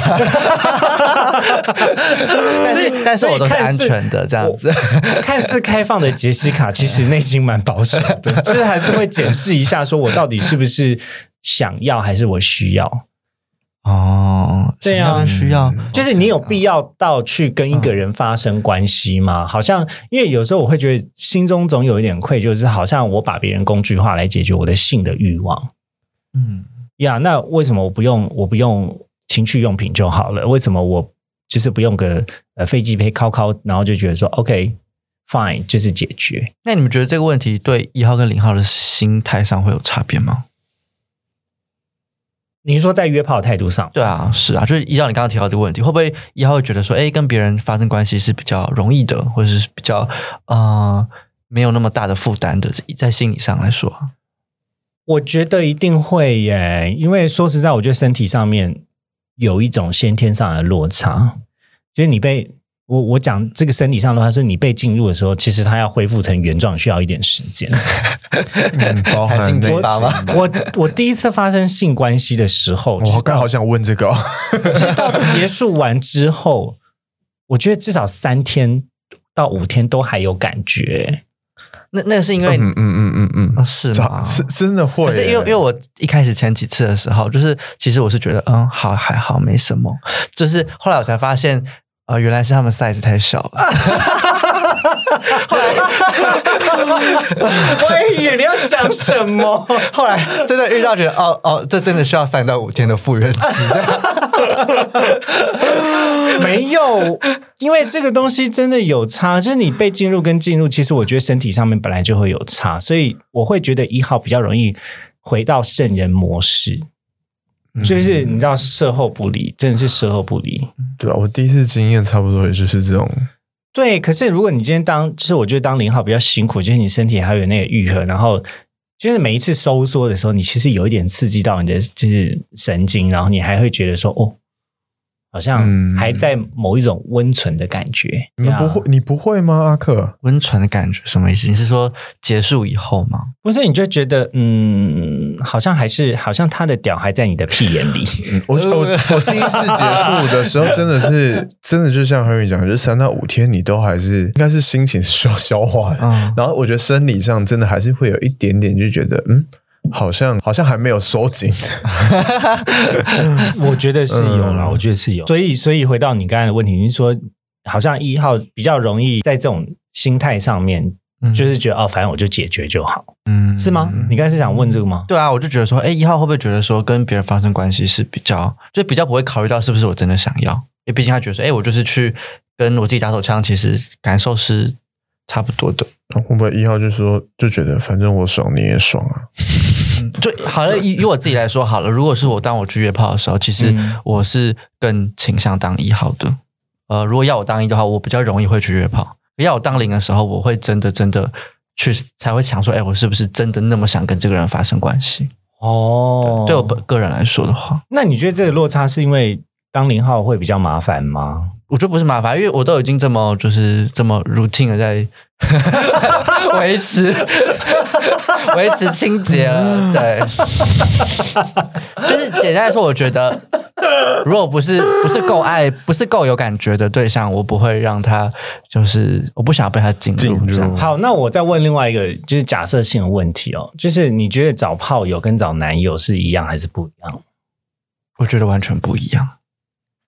但是但是我都是安全的这样子。看似开放的杰西卡，其实内心蛮保守的，<laughs> 就是还是会检视一下，说我到底是不是想要，还是我需要。哦，对啊，需要就是你有必要到去跟一个人发生关系吗？好像因为有时候我会觉得心中总有一点愧疚，是好像我把别人工具化来解决我的性的欲望。嗯，呀，那为什么我不用我不用情趣用品就好了？为什么我就是不用个呃飞机杯敲敲，然后就觉得说 OK fine 就是解决？那你们觉得这个问题对一号跟零号的心态上会有差别吗？你是说在约炮的态度上？对啊，是啊，就是依照你刚刚提到这个问题，会不会一号会觉得说，哎，跟别人发生关系是比较容易的，或者是比较呃没有那么大的负担的，在心理上来说，我觉得一定会耶，因为说实在，我觉得身体上面有一种先天上的落差，就是你被我我讲这个身体上的话，是你被进入的时候，其实它要恢复成原状需要一点时间。<laughs> 包含性那发吗？我我第一次发生性关系的时候，我刚好想问这个，就是到结束完之后，我觉得至少三天到五天都还有感觉。那那是因为嗯嗯嗯嗯嗯，是吗？是真的会。可是因为因为我一开始前几次的时候，就是其实我是觉得嗯好还好没什么，就是后来我才发现。啊，原来是他们 size 太小了。我也以为你要讲什么，后来真的遇到，觉得哦哦，这真的需要三到五天的复原期。没有，因为这个东西真的有差，就是你被进入跟进入，其实我觉得身体上面本来就会有差，所以我会觉得一号比较容易回到圣人模式。就是你知道，事后不理，真的是事后不理。对啊，我第一次经验差不多也就是这种。对，可是如果你今天当，就是我觉得当零号比较辛苦，就是你身体还有那个愈合，然后就是每一次收缩的时候，你其实有一点刺激到你的就是神经，然后你还会觉得说哦。好像还在某一种温存的感觉。你们不会，你不会吗？阿克，温存的感觉什么意思？你是说结束以后吗？不是，你就觉得嗯，好像还是好像他的屌还在你的屁眼里。<laughs> 我我我第一次结束的时候，真的是 <laughs> 真的，就像何宇讲，就是三到五天，你都还是应该是心情是需要消化的。然后我觉得生理上真的还是会有一点点，就觉得嗯。好像好像还没有收紧，<laughs> 我觉得是有啦，我觉得是有。所以所以回到你刚才的问题，你说好像一号比较容易在这种心态上面，就是觉得哦，反正我就解决就好，嗯，是吗？你刚才是想问这个吗？对啊，我就觉得说，哎，一号会不会觉得说跟别人发生关系是比较，就比较不会考虑到是不是我真的想要？因为毕竟他觉得说，哎，我就是去跟我自己打手枪，其实感受是差不多的。会不会一号就说就觉得反正我爽你也爽啊？<laughs> 就好了，以以我自己来说好了。如果是我当我去约炮的时候，其实我是更倾向当一号的。呃，如果要我当一的话，我比较容易会去约炮。要我当零的时候，我会真的真的去才会想说，哎，我是不是真的那么想跟这个人发生关系？哦，对我本个人来说的话，那你觉得这个落差是因为当零号会比较麻烦吗？我觉得不是麻烦，因为我都已经这么就是这么 routine 的在 <laughs> 维持 <laughs> 维持清洁了，对，就是简单来说，我觉得如果不是不是够爱，不是够有感觉的对象，我不会让他就是我不想要被他进入这样。好，那我再问另外一个就是假设性的问题哦，就是你觉得找炮友跟找男友是一样还是不一样？我觉得完全不一样。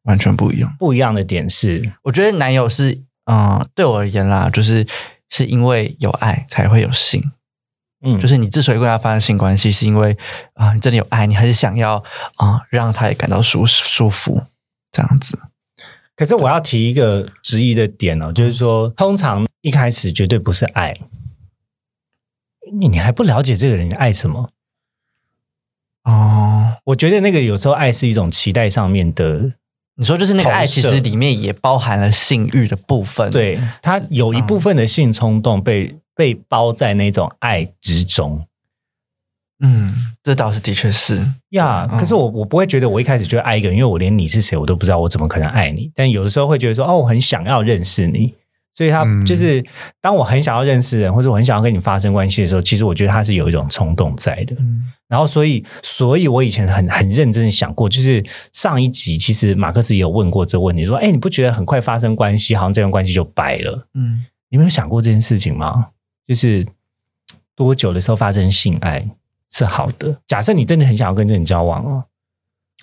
完全不一样，不一样的点是，我觉得男友是，嗯，对我而言啦，就是是因为有爱才会有性，嗯，就是你之所以跟他发生性关系，是因为啊，你真的有爱，你还是想要啊，让他也感到舒舒服这样子。可是我要提一个质疑的点哦，就是说，通常一开始绝对不是爱，你你还不了解这个人爱什么哦？我觉得那个有时候爱是一种期待上面的。你说就是那个爱，其实里面也包含了性欲的部分。对，它有一部分的性冲动被被包在那种爱之中。嗯，这倒是的确是呀。可是我我不会觉得我一开始就爱一个人，因为我连你是谁我都不知道，我怎么可能爱你？但有的时候会觉得说，哦，我很想要认识你。所以他就是当我很想要认识人，或者我很想要跟你发生关系的时候，其实我觉得他是有一种冲动在的。然后，所以，所以我以前很很认真的想过，就是上一集其实马克思也有问过这个问题，说：“哎，你不觉得很快发生关系，好像这段关系就掰了？”嗯，你没有想过这件事情吗？就是多久的时候发生性爱是好的？假设你真的很想要跟这人交往哦，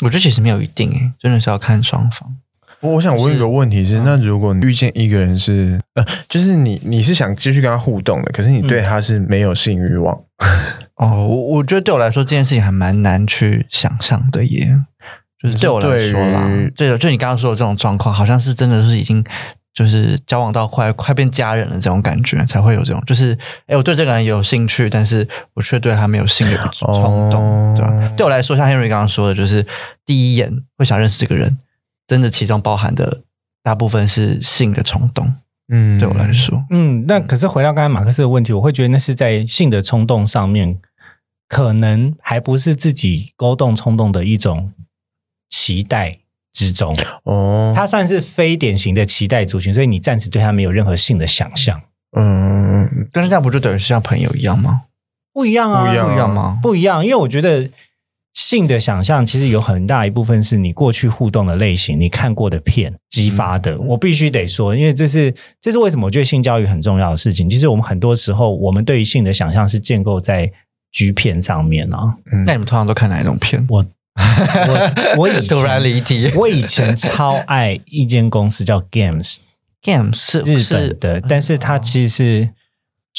我觉得其实没有一定，诶，真的是要看双方。我我想问一个问题是，那如果你遇见一个人是呃，就是你你是想继续跟他互动的，可是你对他是没有性欲望 <laughs> 哦，我我觉得对我来说这件事情还蛮难去想象的耶，就是对我来说啦，这个就你刚刚说的这种状况，好像是真的是已经就是交往到快快变家人了这种感觉，才会有这种就是哎，我对这个人有兴趣，但是我却对他没有性的冲动，对吧？对我来说，像 Henry 刚刚说的，就是第一眼会想认识这个人。真的，其中包含的大部分是性的冲动。嗯，对我来说，嗯，那可是回到刚才马克思的问题，我会觉得那是在性的冲动上面，可能还不是自己勾动冲动的一种期待之中哦，他算是非典型的期待族群，所以你暂时对他没有任何性的想象。嗯，但是这样不就等于是像朋友一样吗？不一样啊，不一样吗？不一样，因为我觉得性的想象其实有很大一部分是你过去互动的类型，你看过的片激发的。我必须得说，因为这是这是为什么我觉得性教育很重要的事情。其实我们很多时候，我们对于性的想象是建构在 G 片上面啊。那你们通常都看哪一种片？我。<laughs> 我我以前突然离题，我以前超爱一间公司叫 Games，Games 是日本的，但是它其实是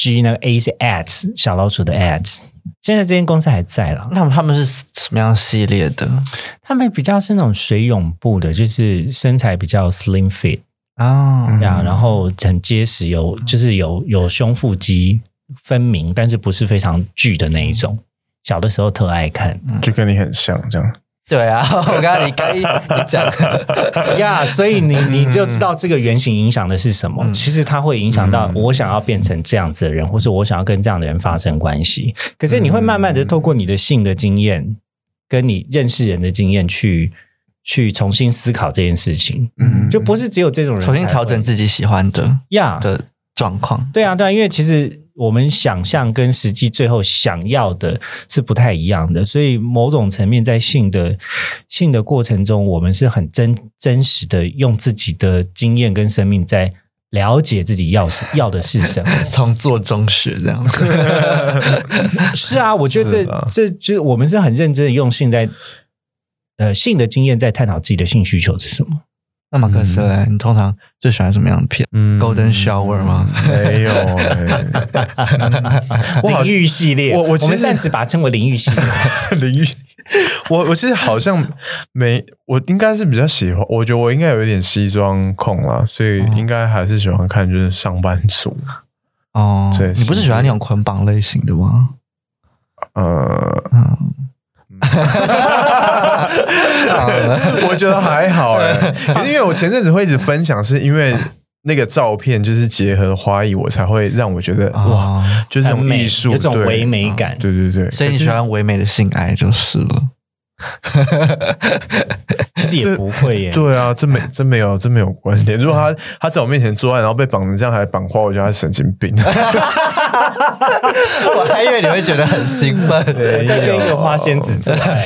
G 那个 A 是 Ads 小老鼠的 Ads，现在这间公司还在了。那他们是什么样系列的？他们比较是那种水泳部的，就是身材比较 slim fit 啊呀，然后很结实，有就是有有胸腹肌分明，但是不是非常巨的那一种。小的时候特爱看，就跟你很像这样。对啊，<laughs> 我刚刚你刚一讲呀，<laughs> 所以你你就知道这个原型影响的是什么。其实它会影响到我想要变成这样子的人，或是我想要跟这样的人发生关系。可是你会慢慢的透过你的性的经验，跟你认识人的经验，去去重新思考这件事情。嗯，就不是只有这种人重新调整自己喜欢的呀的状况。对啊，对啊，因为其实。我们想象跟实际最后想要的是不太一样的，所以某种层面在性的性的过程中，我们是很真真实的用自己的经验跟生命在了解自己要是要的是什么，<laughs> 从做中学这样。<laughs> 是啊，我觉得这这就我们是很认真的用性在呃性的经验在探讨自己的性需求是什么。那马克思嘞，你通常最喜欢什么样的片？Golden Shower 吗？没有，<laughs> 淋浴系列。我我其实暂时把它称为淋浴系列。<laughs> 淋浴，我我其实好像没，我应该是比较喜欢。我觉得我应该有一点西装控啦，所以应该还是喜欢看就是上班族。哦，对，你不是喜欢那种捆绑类型的吗？呃，嗯。<laughs> 我觉得还好哎，因为我前阵子会一直分享，是因为那个照片就是结合花艺，我才会让我觉得哇，就是种艺术，有种唯美感，对对对，所以你喜欢唯美的性爱就是了。<laughs> 其实也不会耶。对啊，真没真没有真没有关联。如果他他在我面前作案，然后被绑成这样还绑花，我觉得他神经病。<laughs> 我还以为你会觉得很兴奋，一个花仙子做爱。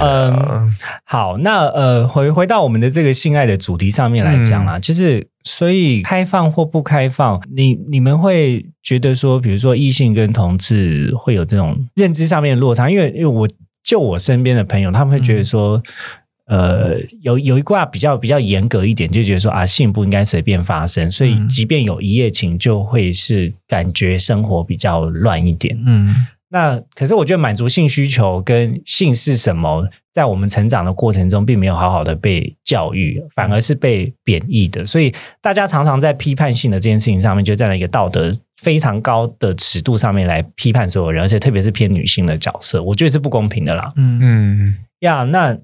嗯，好，那呃，回回到我们的这个性爱的主题上面来讲啊，就是所以开放或不开放，你你们会觉得说，比如说异性跟同志会有这种认知上面的落差，因为因为我就我身边的朋友，他们会觉得说，呃，有有一卦比较比较严格一点，就觉得说啊，性不应该随便发生，所以即便有一夜情，就会是感觉生活比较乱一点，嗯。那可是我觉得满足性需求跟性是什么，在我们成长的过程中，并没有好好的被教育，反而是被贬义的。所以大家常常在批判性的这件事情上面，就站在一个道德非常高的尺度上面来批判所有人，而且特别是偏女性的角色，我觉得是不公平的啦。嗯嗯呀，那。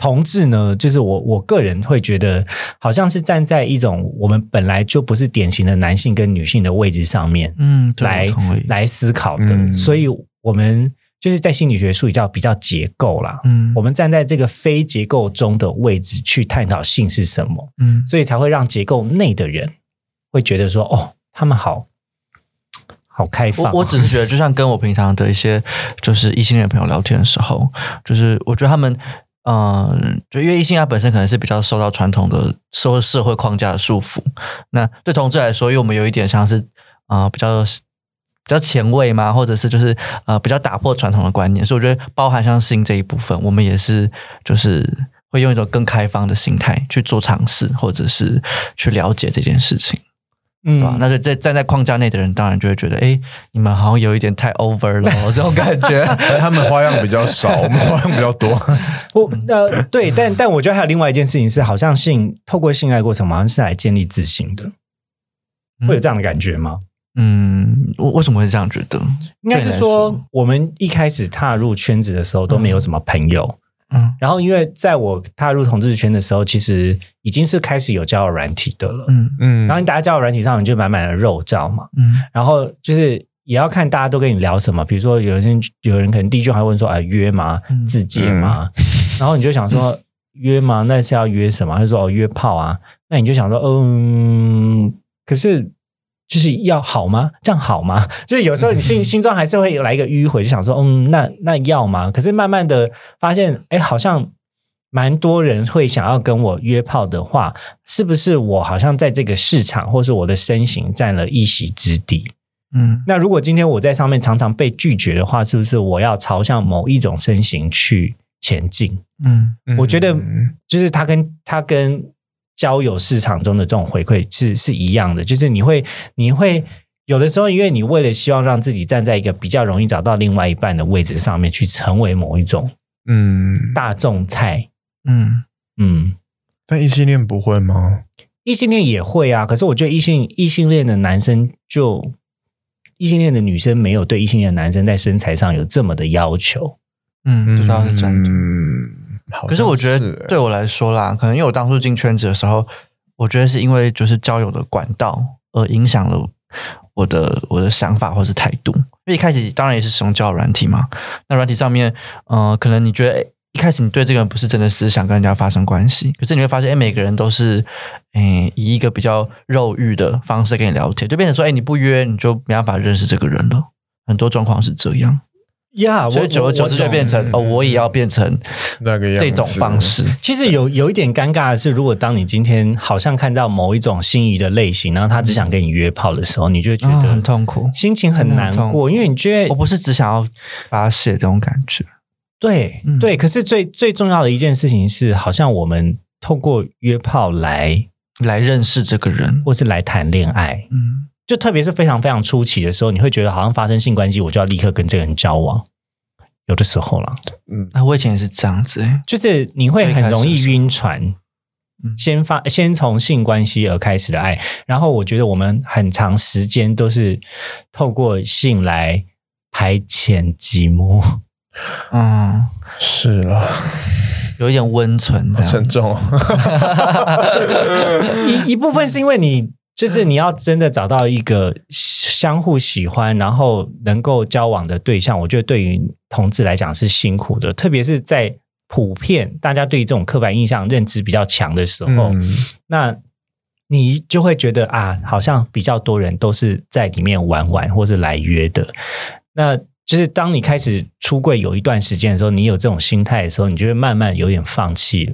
同志呢，就是我我个人会觉得，好像是站在一种我们本来就不是典型的男性跟女性的位置上面，嗯，来来思考的。所以，我们就是在心理学术语叫比较结构啦，嗯，我们站在这个非结构中的位置去探讨性是什么，嗯，所以才会让结构内的人会觉得说，哦，他们好好开放。我只是觉得，就像跟我平常的一些就是异性恋朋友聊天的时候，就是我觉得他们。嗯，就因为异性他本身可能是比较受到传统的社社会框架的束缚。那对同志来说，因为我们有一点像是啊比较比较前卫嘛，或者是就是呃比较打破传统的观念，所以我觉得包含像性这一部分，我们也是就是会用一种更开放的心态去做尝试，或者是去了解这件事情。嗯，对吧？那就在站在框架内的人，当然就会觉得，哎，你们好像有一点太 over 了，<laughs> 这种感觉。他们花样比较少，我们花样比较多。<laughs> 我，呃，对，但但我觉得还有另外一件事情是，好像性透过性爱过程，好像是来建立自信的，会有这样的感觉吗？嗯，我为什么会这样觉得？应该是说，我们一开始踏入圈子的时候都没有什么朋友。嗯，然后因为在我踏入同志圈的时候，其实已经是开始有交友软体的了，嗯嗯，然后你打在交友软体上，你就满满的肉照嘛，嗯，然后就是也要看大家都跟你聊什么，比如说有人有人可能第一句话问说啊约吗？自介吗？<laughs> 然后你就想说约吗？那是要约什么？他说哦约炮啊，那你就想说嗯，可是。就是要好吗？这样好吗？就是有时候你心心中还是会来一个迂回，就想说，嗯，那那要吗？可是慢慢的发现，哎，好像蛮多人会想要跟我约炮的话，是不是我好像在这个市场，或是我的身形占了一席之地？嗯，那如果今天我在上面常常被拒绝的话，是不是我要朝向某一种身形去前进？嗯，我觉得就是他跟他跟。交友市场中的这种回馈是是一样的，就是你会你会有的时候，因为你为了希望让自己站在一个比较容易找到另外一半的位置上面，去成为某一种嗯。大众菜，嗯。嗯，但异性恋不会吗？异性恋也会啊，可是我觉得异性异性恋的男生就异性恋的女生没有对异性恋的男生在身材上有这么的要求，嗯，这倒是真的。可是我觉得对我来说啦，可能因为我当初进圈子的时候，我觉得是因为就是交友的管道而影响了我的我的想法或是态度。因为一开始当然也是使用交友软体嘛，那软体上面，呃，可能你觉得一开始你对这个人不是真的是想跟人家发生关系，可是你会发现，哎，每个人都是，哎，以一个比较肉欲的方式跟你聊天，就变成说，哎，你不约你就没办法认识这个人了。很多状况是这样。呀，所以久而久之就变成哦，我也要变成那个这种方式。其实有有一点尴尬的是，如果当你今天好像看到某一种心仪的类型，然后他只想跟你约炮的时候，你就觉得很痛苦，心情很难过，因为你觉得我不是只想要发泄这种感觉。对对，可是最最重要的一件事情是，好像我们透过约炮来来认识这个人，或是来谈恋爱。嗯。就特别是非常非常初期的时候，你会觉得好像发生性关系，我就要立刻跟这个人交往。有的时候了，嗯，那我以前也是这样子，就是你会很容易晕船，先发先从性关系而开始的爱，然后我觉得我们很长时间都是透过性来排遣寂寞。嗯，是了，有一点温存，沉重。<laughs> 一一部分是因为你。就是你要真的找到一个相互喜欢，然后能够交往的对象，我觉得对于同志来讲是辛苦的，特别是在普遍大家对于这种刻板印象认知比较强的时候，那你就会觉得啊，好像比较多人都是在里面玩玩或是来约的。那就是当你开始出柜有一段时间的时候，你有这种心态的时候，你就会慢慢有点放弃。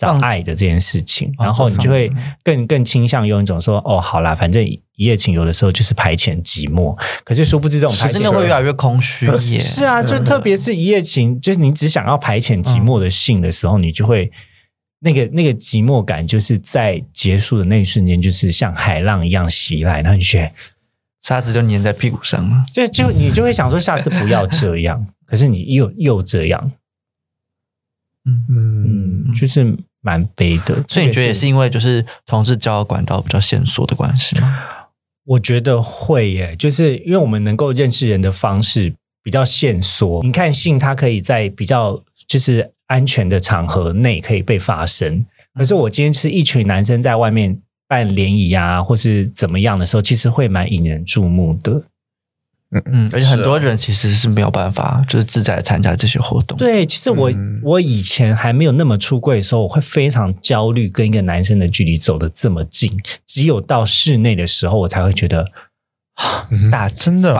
找爱的这件事情，然后你就会更更倾向用一种说哦，好啦，反正一夜情有的时候就是排遣寂寞，可是殊不知这种排真的会越来越空虚耶。<laughs> 是啊，就特别是一夜情，就是你只想要排遣寂寞的性的时候，你就会那个那个寂寞感，就是在结束的那一瞬间，就是像海浪一样袭来，然后你觉得沙子就粘在屁股上了，就就你就会想说下次不要这样，可是你又又这样，嗯。嗯，就是。蛮悲的，所以你觉得也是因为就是同志交友管道比较线索的关系吗？我觉得会耶，就是因为我们能够认识人的方式比较线索。你看性，它可以在比较就是安全的场合内可以被发生，可是我今天是一群男生在外面办联谊啊，或是怎么样的时候，其实会蛮引人注目的。嗯嗯，而且很多人其实是没有办法，就是自在参加这些活动。对，其实我我以前还没有那么出柜的时候，我会非常焦虑，跟一个男生的距离走的这么近。只有到室内的时候，我才会觉得，<sighs> 大真的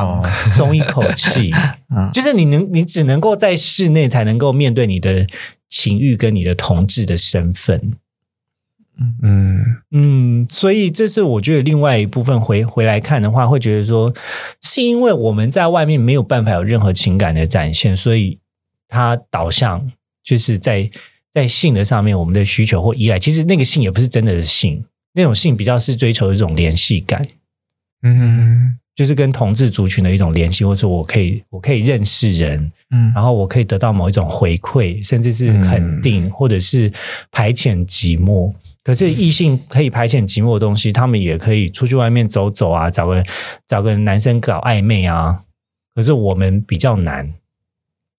松一口气。<laughs> 嗯，就是你能，你只能够在室内才能够面对你的情欲跟你的同志的身份。嗯。嗯，所以这是我觉得另外一部分回回来看的话，会觉得说，是因为我们在外面没有办法有任何情感的展现，所以它导向就是在在性的上面，我们的需求或依赖，其实那个性也不是真的的性，那种性比较是追求一种联系感，嗯，就是跟同志族群的一种联系，或者我可以我可以认识人，嗯，然后我可以得到某一种回馈，甚至是肯定，或者是排遣寂寞。可是异性可以排遣寂寞的东西，他们也可以出去外面走走啊，找个找个男生搞暧昧啊。可是我们比较难，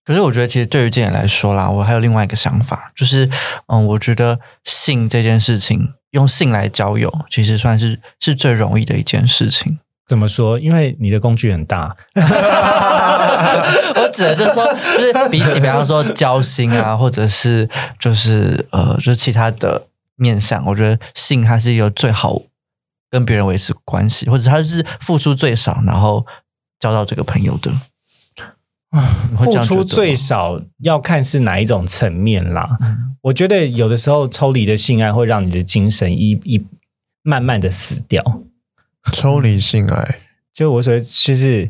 可是我觉得，其实对于这点来说啦，我还有另外一个想法，就是嗯，我觉得性这件事情，用性来交友，其实算是是最容易的一件事情。怎么说？因为你的工具很大。我指的就是说，就是比起比方说交心啊，或者是就是呃，就是其他的面向，我觉得性它是一个最好跟别人维持关系，或者他是付出最少，然后交到这个朋友的。付出最少要看是哪一种层面啦。我觉得有的时候抽离的性爱会让你的精神一一慢慢的死掉。抽离性爱，<laughs> 就我所谓，就是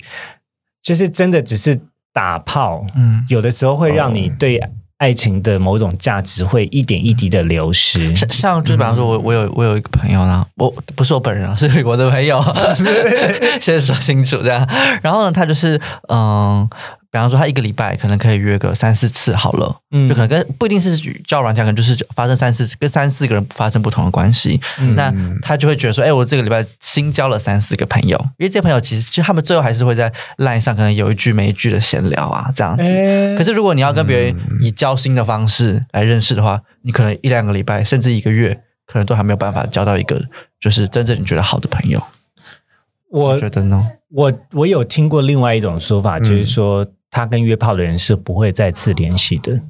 就是真的只是打炮。嗯，有的时候会让你对爱情的某种价值会一点一滴的流失。<laughs> 像像就比方说，我我有我有一个朋友呢，我不是我本人啊，<laughs> 是我的朋友，<laughs> 先说清楚这样。然后呢，他就是嗯。比方说，他一个礼拜可能可以约个三四次好了，嗯，就可能跟不一定是交软件，可能就是发生三四次跟三四个人发生不同的关系，那他就会觉得说，哎，我这个礼拜新交了三四个朋友，因为这些朋友其实就他们最后还是会在 line 上可能有一句没一句的闲聊啊，这样子。可是如果你要跟别人以交心的方式来认识的话，你可能一两个礼拜甚至一个月，可能都还没有办法交到一个就是真正你觉得好的朋友。我觉得呢，我我有听过另外一种说法，就是说。他跟约炮的人是不会再次联系的，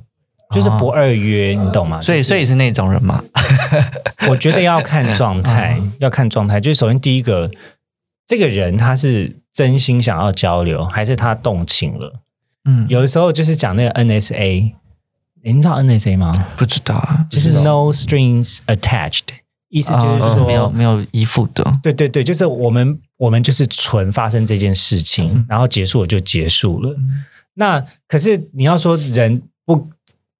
就是不二约，你懂吗？所以，所以是那种人吗？<laughs> 我觉得要看状态，<laughs> 要看状态。就是首先第一个，这个人他是真心想要交流，还是他动情了？嗯，有的时候就是讲那个 NSA，你知道 NSA 吗？不知道啊，就是 No Strings Attached。意思就是说没有没有依附的，对对对，就是我们我们就是纯发生这件事情，然后结束了就结束了。那可是你要说人不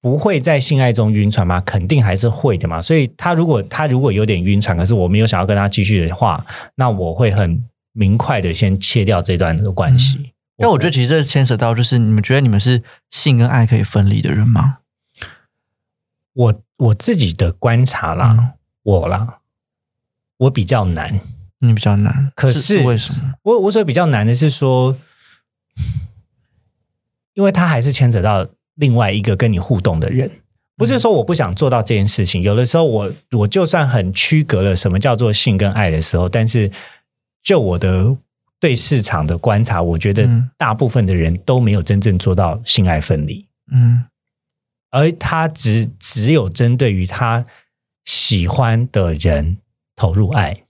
不会在性爱中晕船吗？肯定还是会的嘛。所以他如果他如果有点晕船，可是我没有想要跟他继续的话，那我会很明快的先切掉这段的关系。但我觉得其实这牵扯到就是你们觉得你们是性跟爱可以分离的人吗？我我自己的观察啦。我啦，我比较难，你比较难。可是为什么？我我所比较难的是说，因为他还是牵扯到另外一个跟你互动的人，不是说我不想做到这件事情。有的时候，我我就算很区隔了什么叫做性跟爱的时候，但是就我的对市场的观察，我觉得大部分的人都没有真正做到性爱分离。嗯，而他只只有针对于他。喜欢的人投入爱，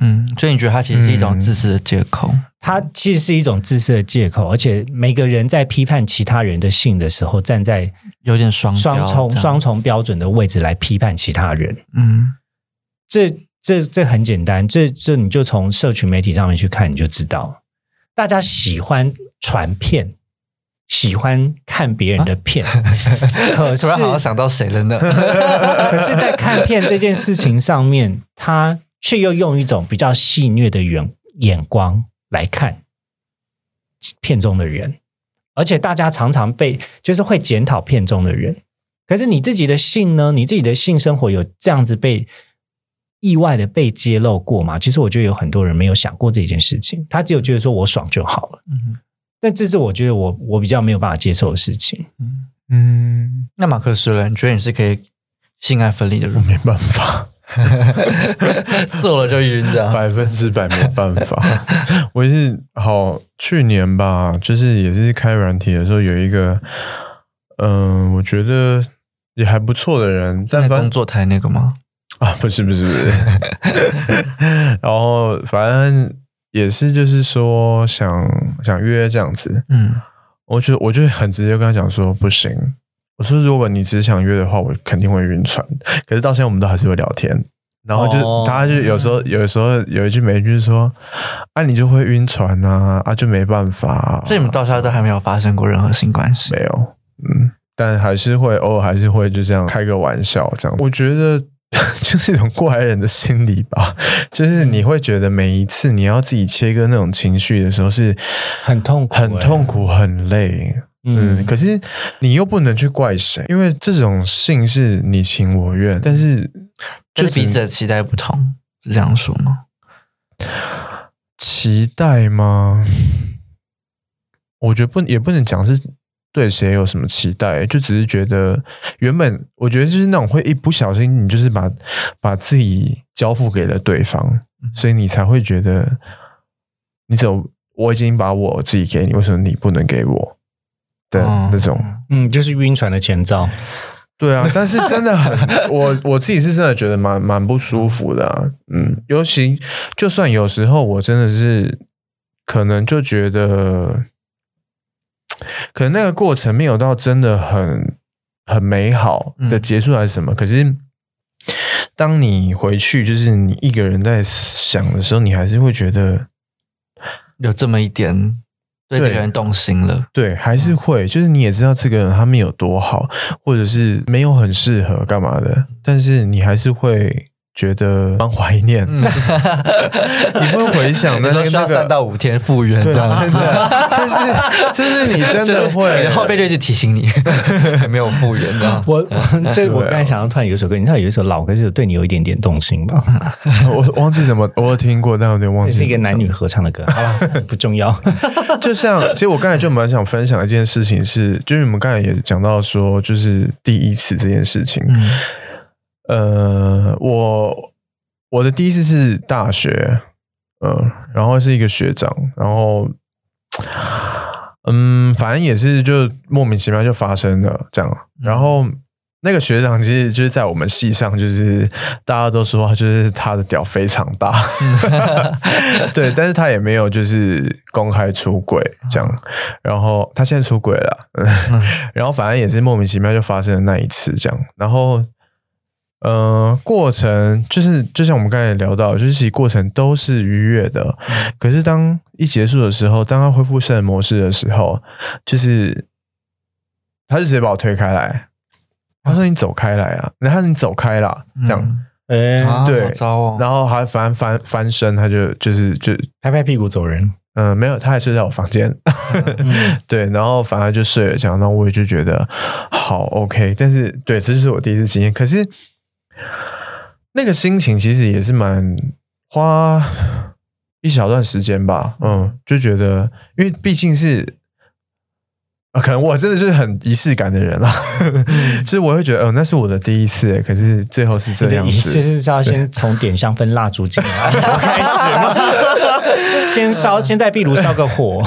嗯，所以你觉得他其实是一种自私的借口？它其实是一种自私的借口，而且每个人在批判其他人的性的时候，站在有点双双重双重标准的位置来批判其他人。嗯，这这这很简单，这这你就从社群媒体上面去看，你就知道，大家喜欢传片。喜欢看别人的片，<laughs> 可是突然好像想到谁了呢？<laughs> 可是，在看片这件事情上面，他却又用一种比较戏谑的眼眼光来看片中的人，而且大家常常被就是会检讨片中的人。可是你自己的性呢？你自己的性生活有这样子被意外的被揭露过吗？其实我觉得有很多人没有想过这件事情，他只有觉得说我爽就好了。嗯。但这是我觉得我我比较没有办法接受的事情。嗯，那马克思呢？你觉得你是可以性爱分离的人？没办法，<laughs> 做了就晕的，百分之百没办法。<laughs> 我也是好去年吧，就是也是开软体的时候，有一个嗯，我觉得也还不错的人，在工作台那个吗？啊，不是不是不是，<laughs> 然后反正。也是，就是说想想约这样子，嗯，我就我就很直接跟他讲说不行。我说如果你只想约的话，我肯定会晕船。可是到现在我们都还是会聊天，然后就大家就有时候有时候有一句没一句说啊，你就会晕船啊啊，就没办法。所以你们到现在都还没有发生过任何性关系？没有，嗯，但还是会偶尔还是会就这样开个玩笑这样。我觉得。<laughs> 就是一种过来人的心理吧，就是你会觉得每一次你要自己切割那种情绪的时候是很痛苦、很痛苦、很累。嗯，可是你又不能去怪谁，因为这种性是你情我愿，但是就彼此的期待不同，是这样说吗？期待吗？我觉得不也不能讲是对谁有什么期待，就只是觉得原本我觉得就是那种会一不小心，你就是把把自己交付给了对方，所以你才会觉得你怎么我已经把我自己给你，为什么你不能给我的那种？嗯，就是晕船的前兆。对啊，但是真的很，<laughs> 我我自己是真的觉得蛮蛮不舒服的。嗯，尤其就算有时候我真的是可能就觉得。可能那个过程没有到真的很很美好的结束还是什么？可是当你回去，就是你一个人在想的时候，你还是会觉得有这么一点对这个人动心了。对，还是会，就是你也知道这个人他们有多好，或者是没有很适合干嘛的，但是你还是会。觉得蛮怀念，<laughs> 你会回想那个那个三到五天复原，这样真的就是就是你真的会，后背就一直提醒你还 <laughs> 没有复原的。<laughs> 我这我刚才想到突然有一首歌，你知道有一首老歌，就是对你有一点点动心吧？我忘记怎么，我有听过，但有点忘记。是一个男女合唱的歌，好吧，不重要。就像其实我刚才就蛮想分享一件事情，是就是我们刚才也讲到说，就是第一次这件事情。呃，我我的第一次是大学，嗯，然后是一个学长，然后，嗯，反正也是就莫名其妙就发生了这样，然后那个学长其实就是在我们系上，就是大家都说就是他的屌非常大，<laughs> 对，但是他也没有就是公开出轨这样，然后他现在出轨了，<laughs> 然后反正也是莫名其妙就发生了那一次这样，然后。呃，过程就是就像我们刚才聊到，就是其实过程都是愉悦的。可是当一结束的时候，当他恢复圣人模式的时候，就是他就直接把我推开来，他说：“你走开来啊！”然后你走开了，这样，<laughs> 哎，对，糟哦。然后还翻翻翻身，他就就是就拍拍屁股走人。嗯，没有，他还睡在我房间。<laughs> 对，然后反而就睡了，这样，然后我也就觉得好 OK。但是，对，这就是我第一次经验。可是。那个心情其实也是蛮花一小段时间吧，嗯，就觉得，因为毕竟是啊，可能我真的就是很仪式感的人啦，<laughs> 其实我会觉得，哦，那是我的第一次，可是最后是这样子，仪式是要先从点香氛蜡烛进来 <laughs> 开始吗？<laughs> 先烧，先在壁炉烧个火，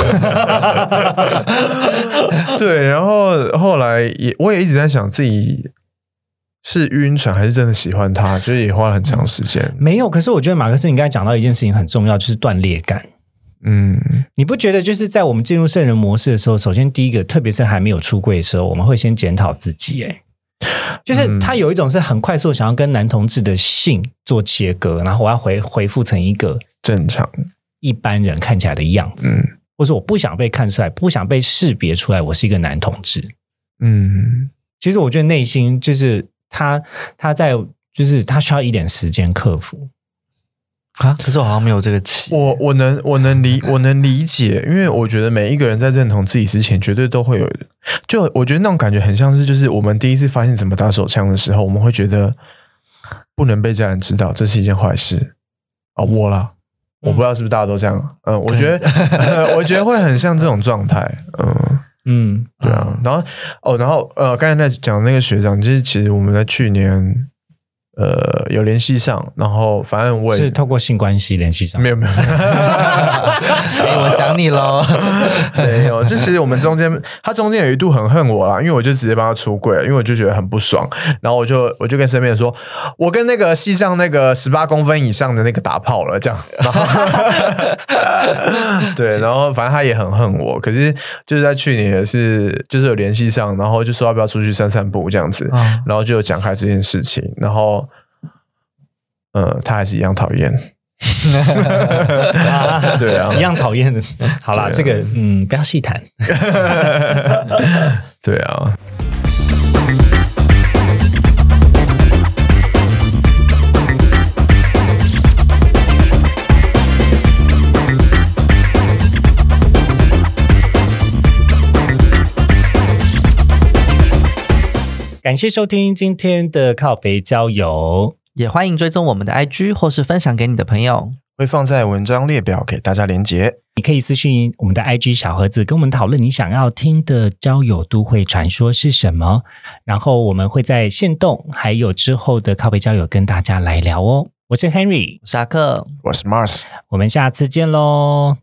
对，然后后来也，我也一直在想自己。是晕船还是真的喜欢他？就是也花了很长时间。没有，可是我觉得马克思，你刚才讲到一件事情很重要，就是断裂感。嗯，你不觉得就是在我们进入圣人模式的时候，首先第一个，特别是还没有出柜的时候，我们会先检讨自己。哎，就是他有一种是很快速想要跟男同志的性做切割，然后我要回回复成一个正常一般人看起来的样子，或者我不想被看出来，不想被识别出来，我是一个男同志。嗯，其实我觉得内心就是。他他在就是他需要一点时间克服啊，可是我好像没有这个气。我我能我能理我能理解，因为我觉得每一个人在认同自己之前，绝对都会有。就我觉得那种感觉很像是，就是我们第一次发现怎么打手枪的时候，我们会觉得不能被家人知道，这是一件坏事啊。我啦，我不知道是不是大家都这样。嗯，我觉得我觉得会很像这种状态。嗯。嗯，对啊，然后哦，然后呃，刚才在讲那个学长，就是其实我们在去年。呃，有联系上，然后反正我也是透过性关系联系上，没有没有，<laughs> 我想你喽，<laughs> 没有，就其实我们中间，他中间有一度很恨我啦，因为我就直接帮他出柜，因为我就觉得很不爽，然后我就我就跟身边人说，我跟那个系上那个十八公分以上的那个打炮了，这样，然后 <laughs> 对，然后反正他也很恨我，可是就是在去年也是就是有联系上，然后就说要不要出去散散步这样子，然后就讲开这件事情，然后。嗯，他还是一样讨厌，<laughs> 对啊，一样讨厌的。好啦，这个嗯，不要细谈。<laughs> 对啊。感谢收听今天的靠北郊游。也欢迎追踪我们的 IG，或是分享给你的朋友。会放在文章列表给大家连结。你可以私信我们的 IG 小盒子，跟我们讨论你想要听的交友都会传说是什么，然后我们会在线动还有之后的靠背交友跟大家来聊哦。我是 Henry，沙克，我是 Mars，我们下次见喽。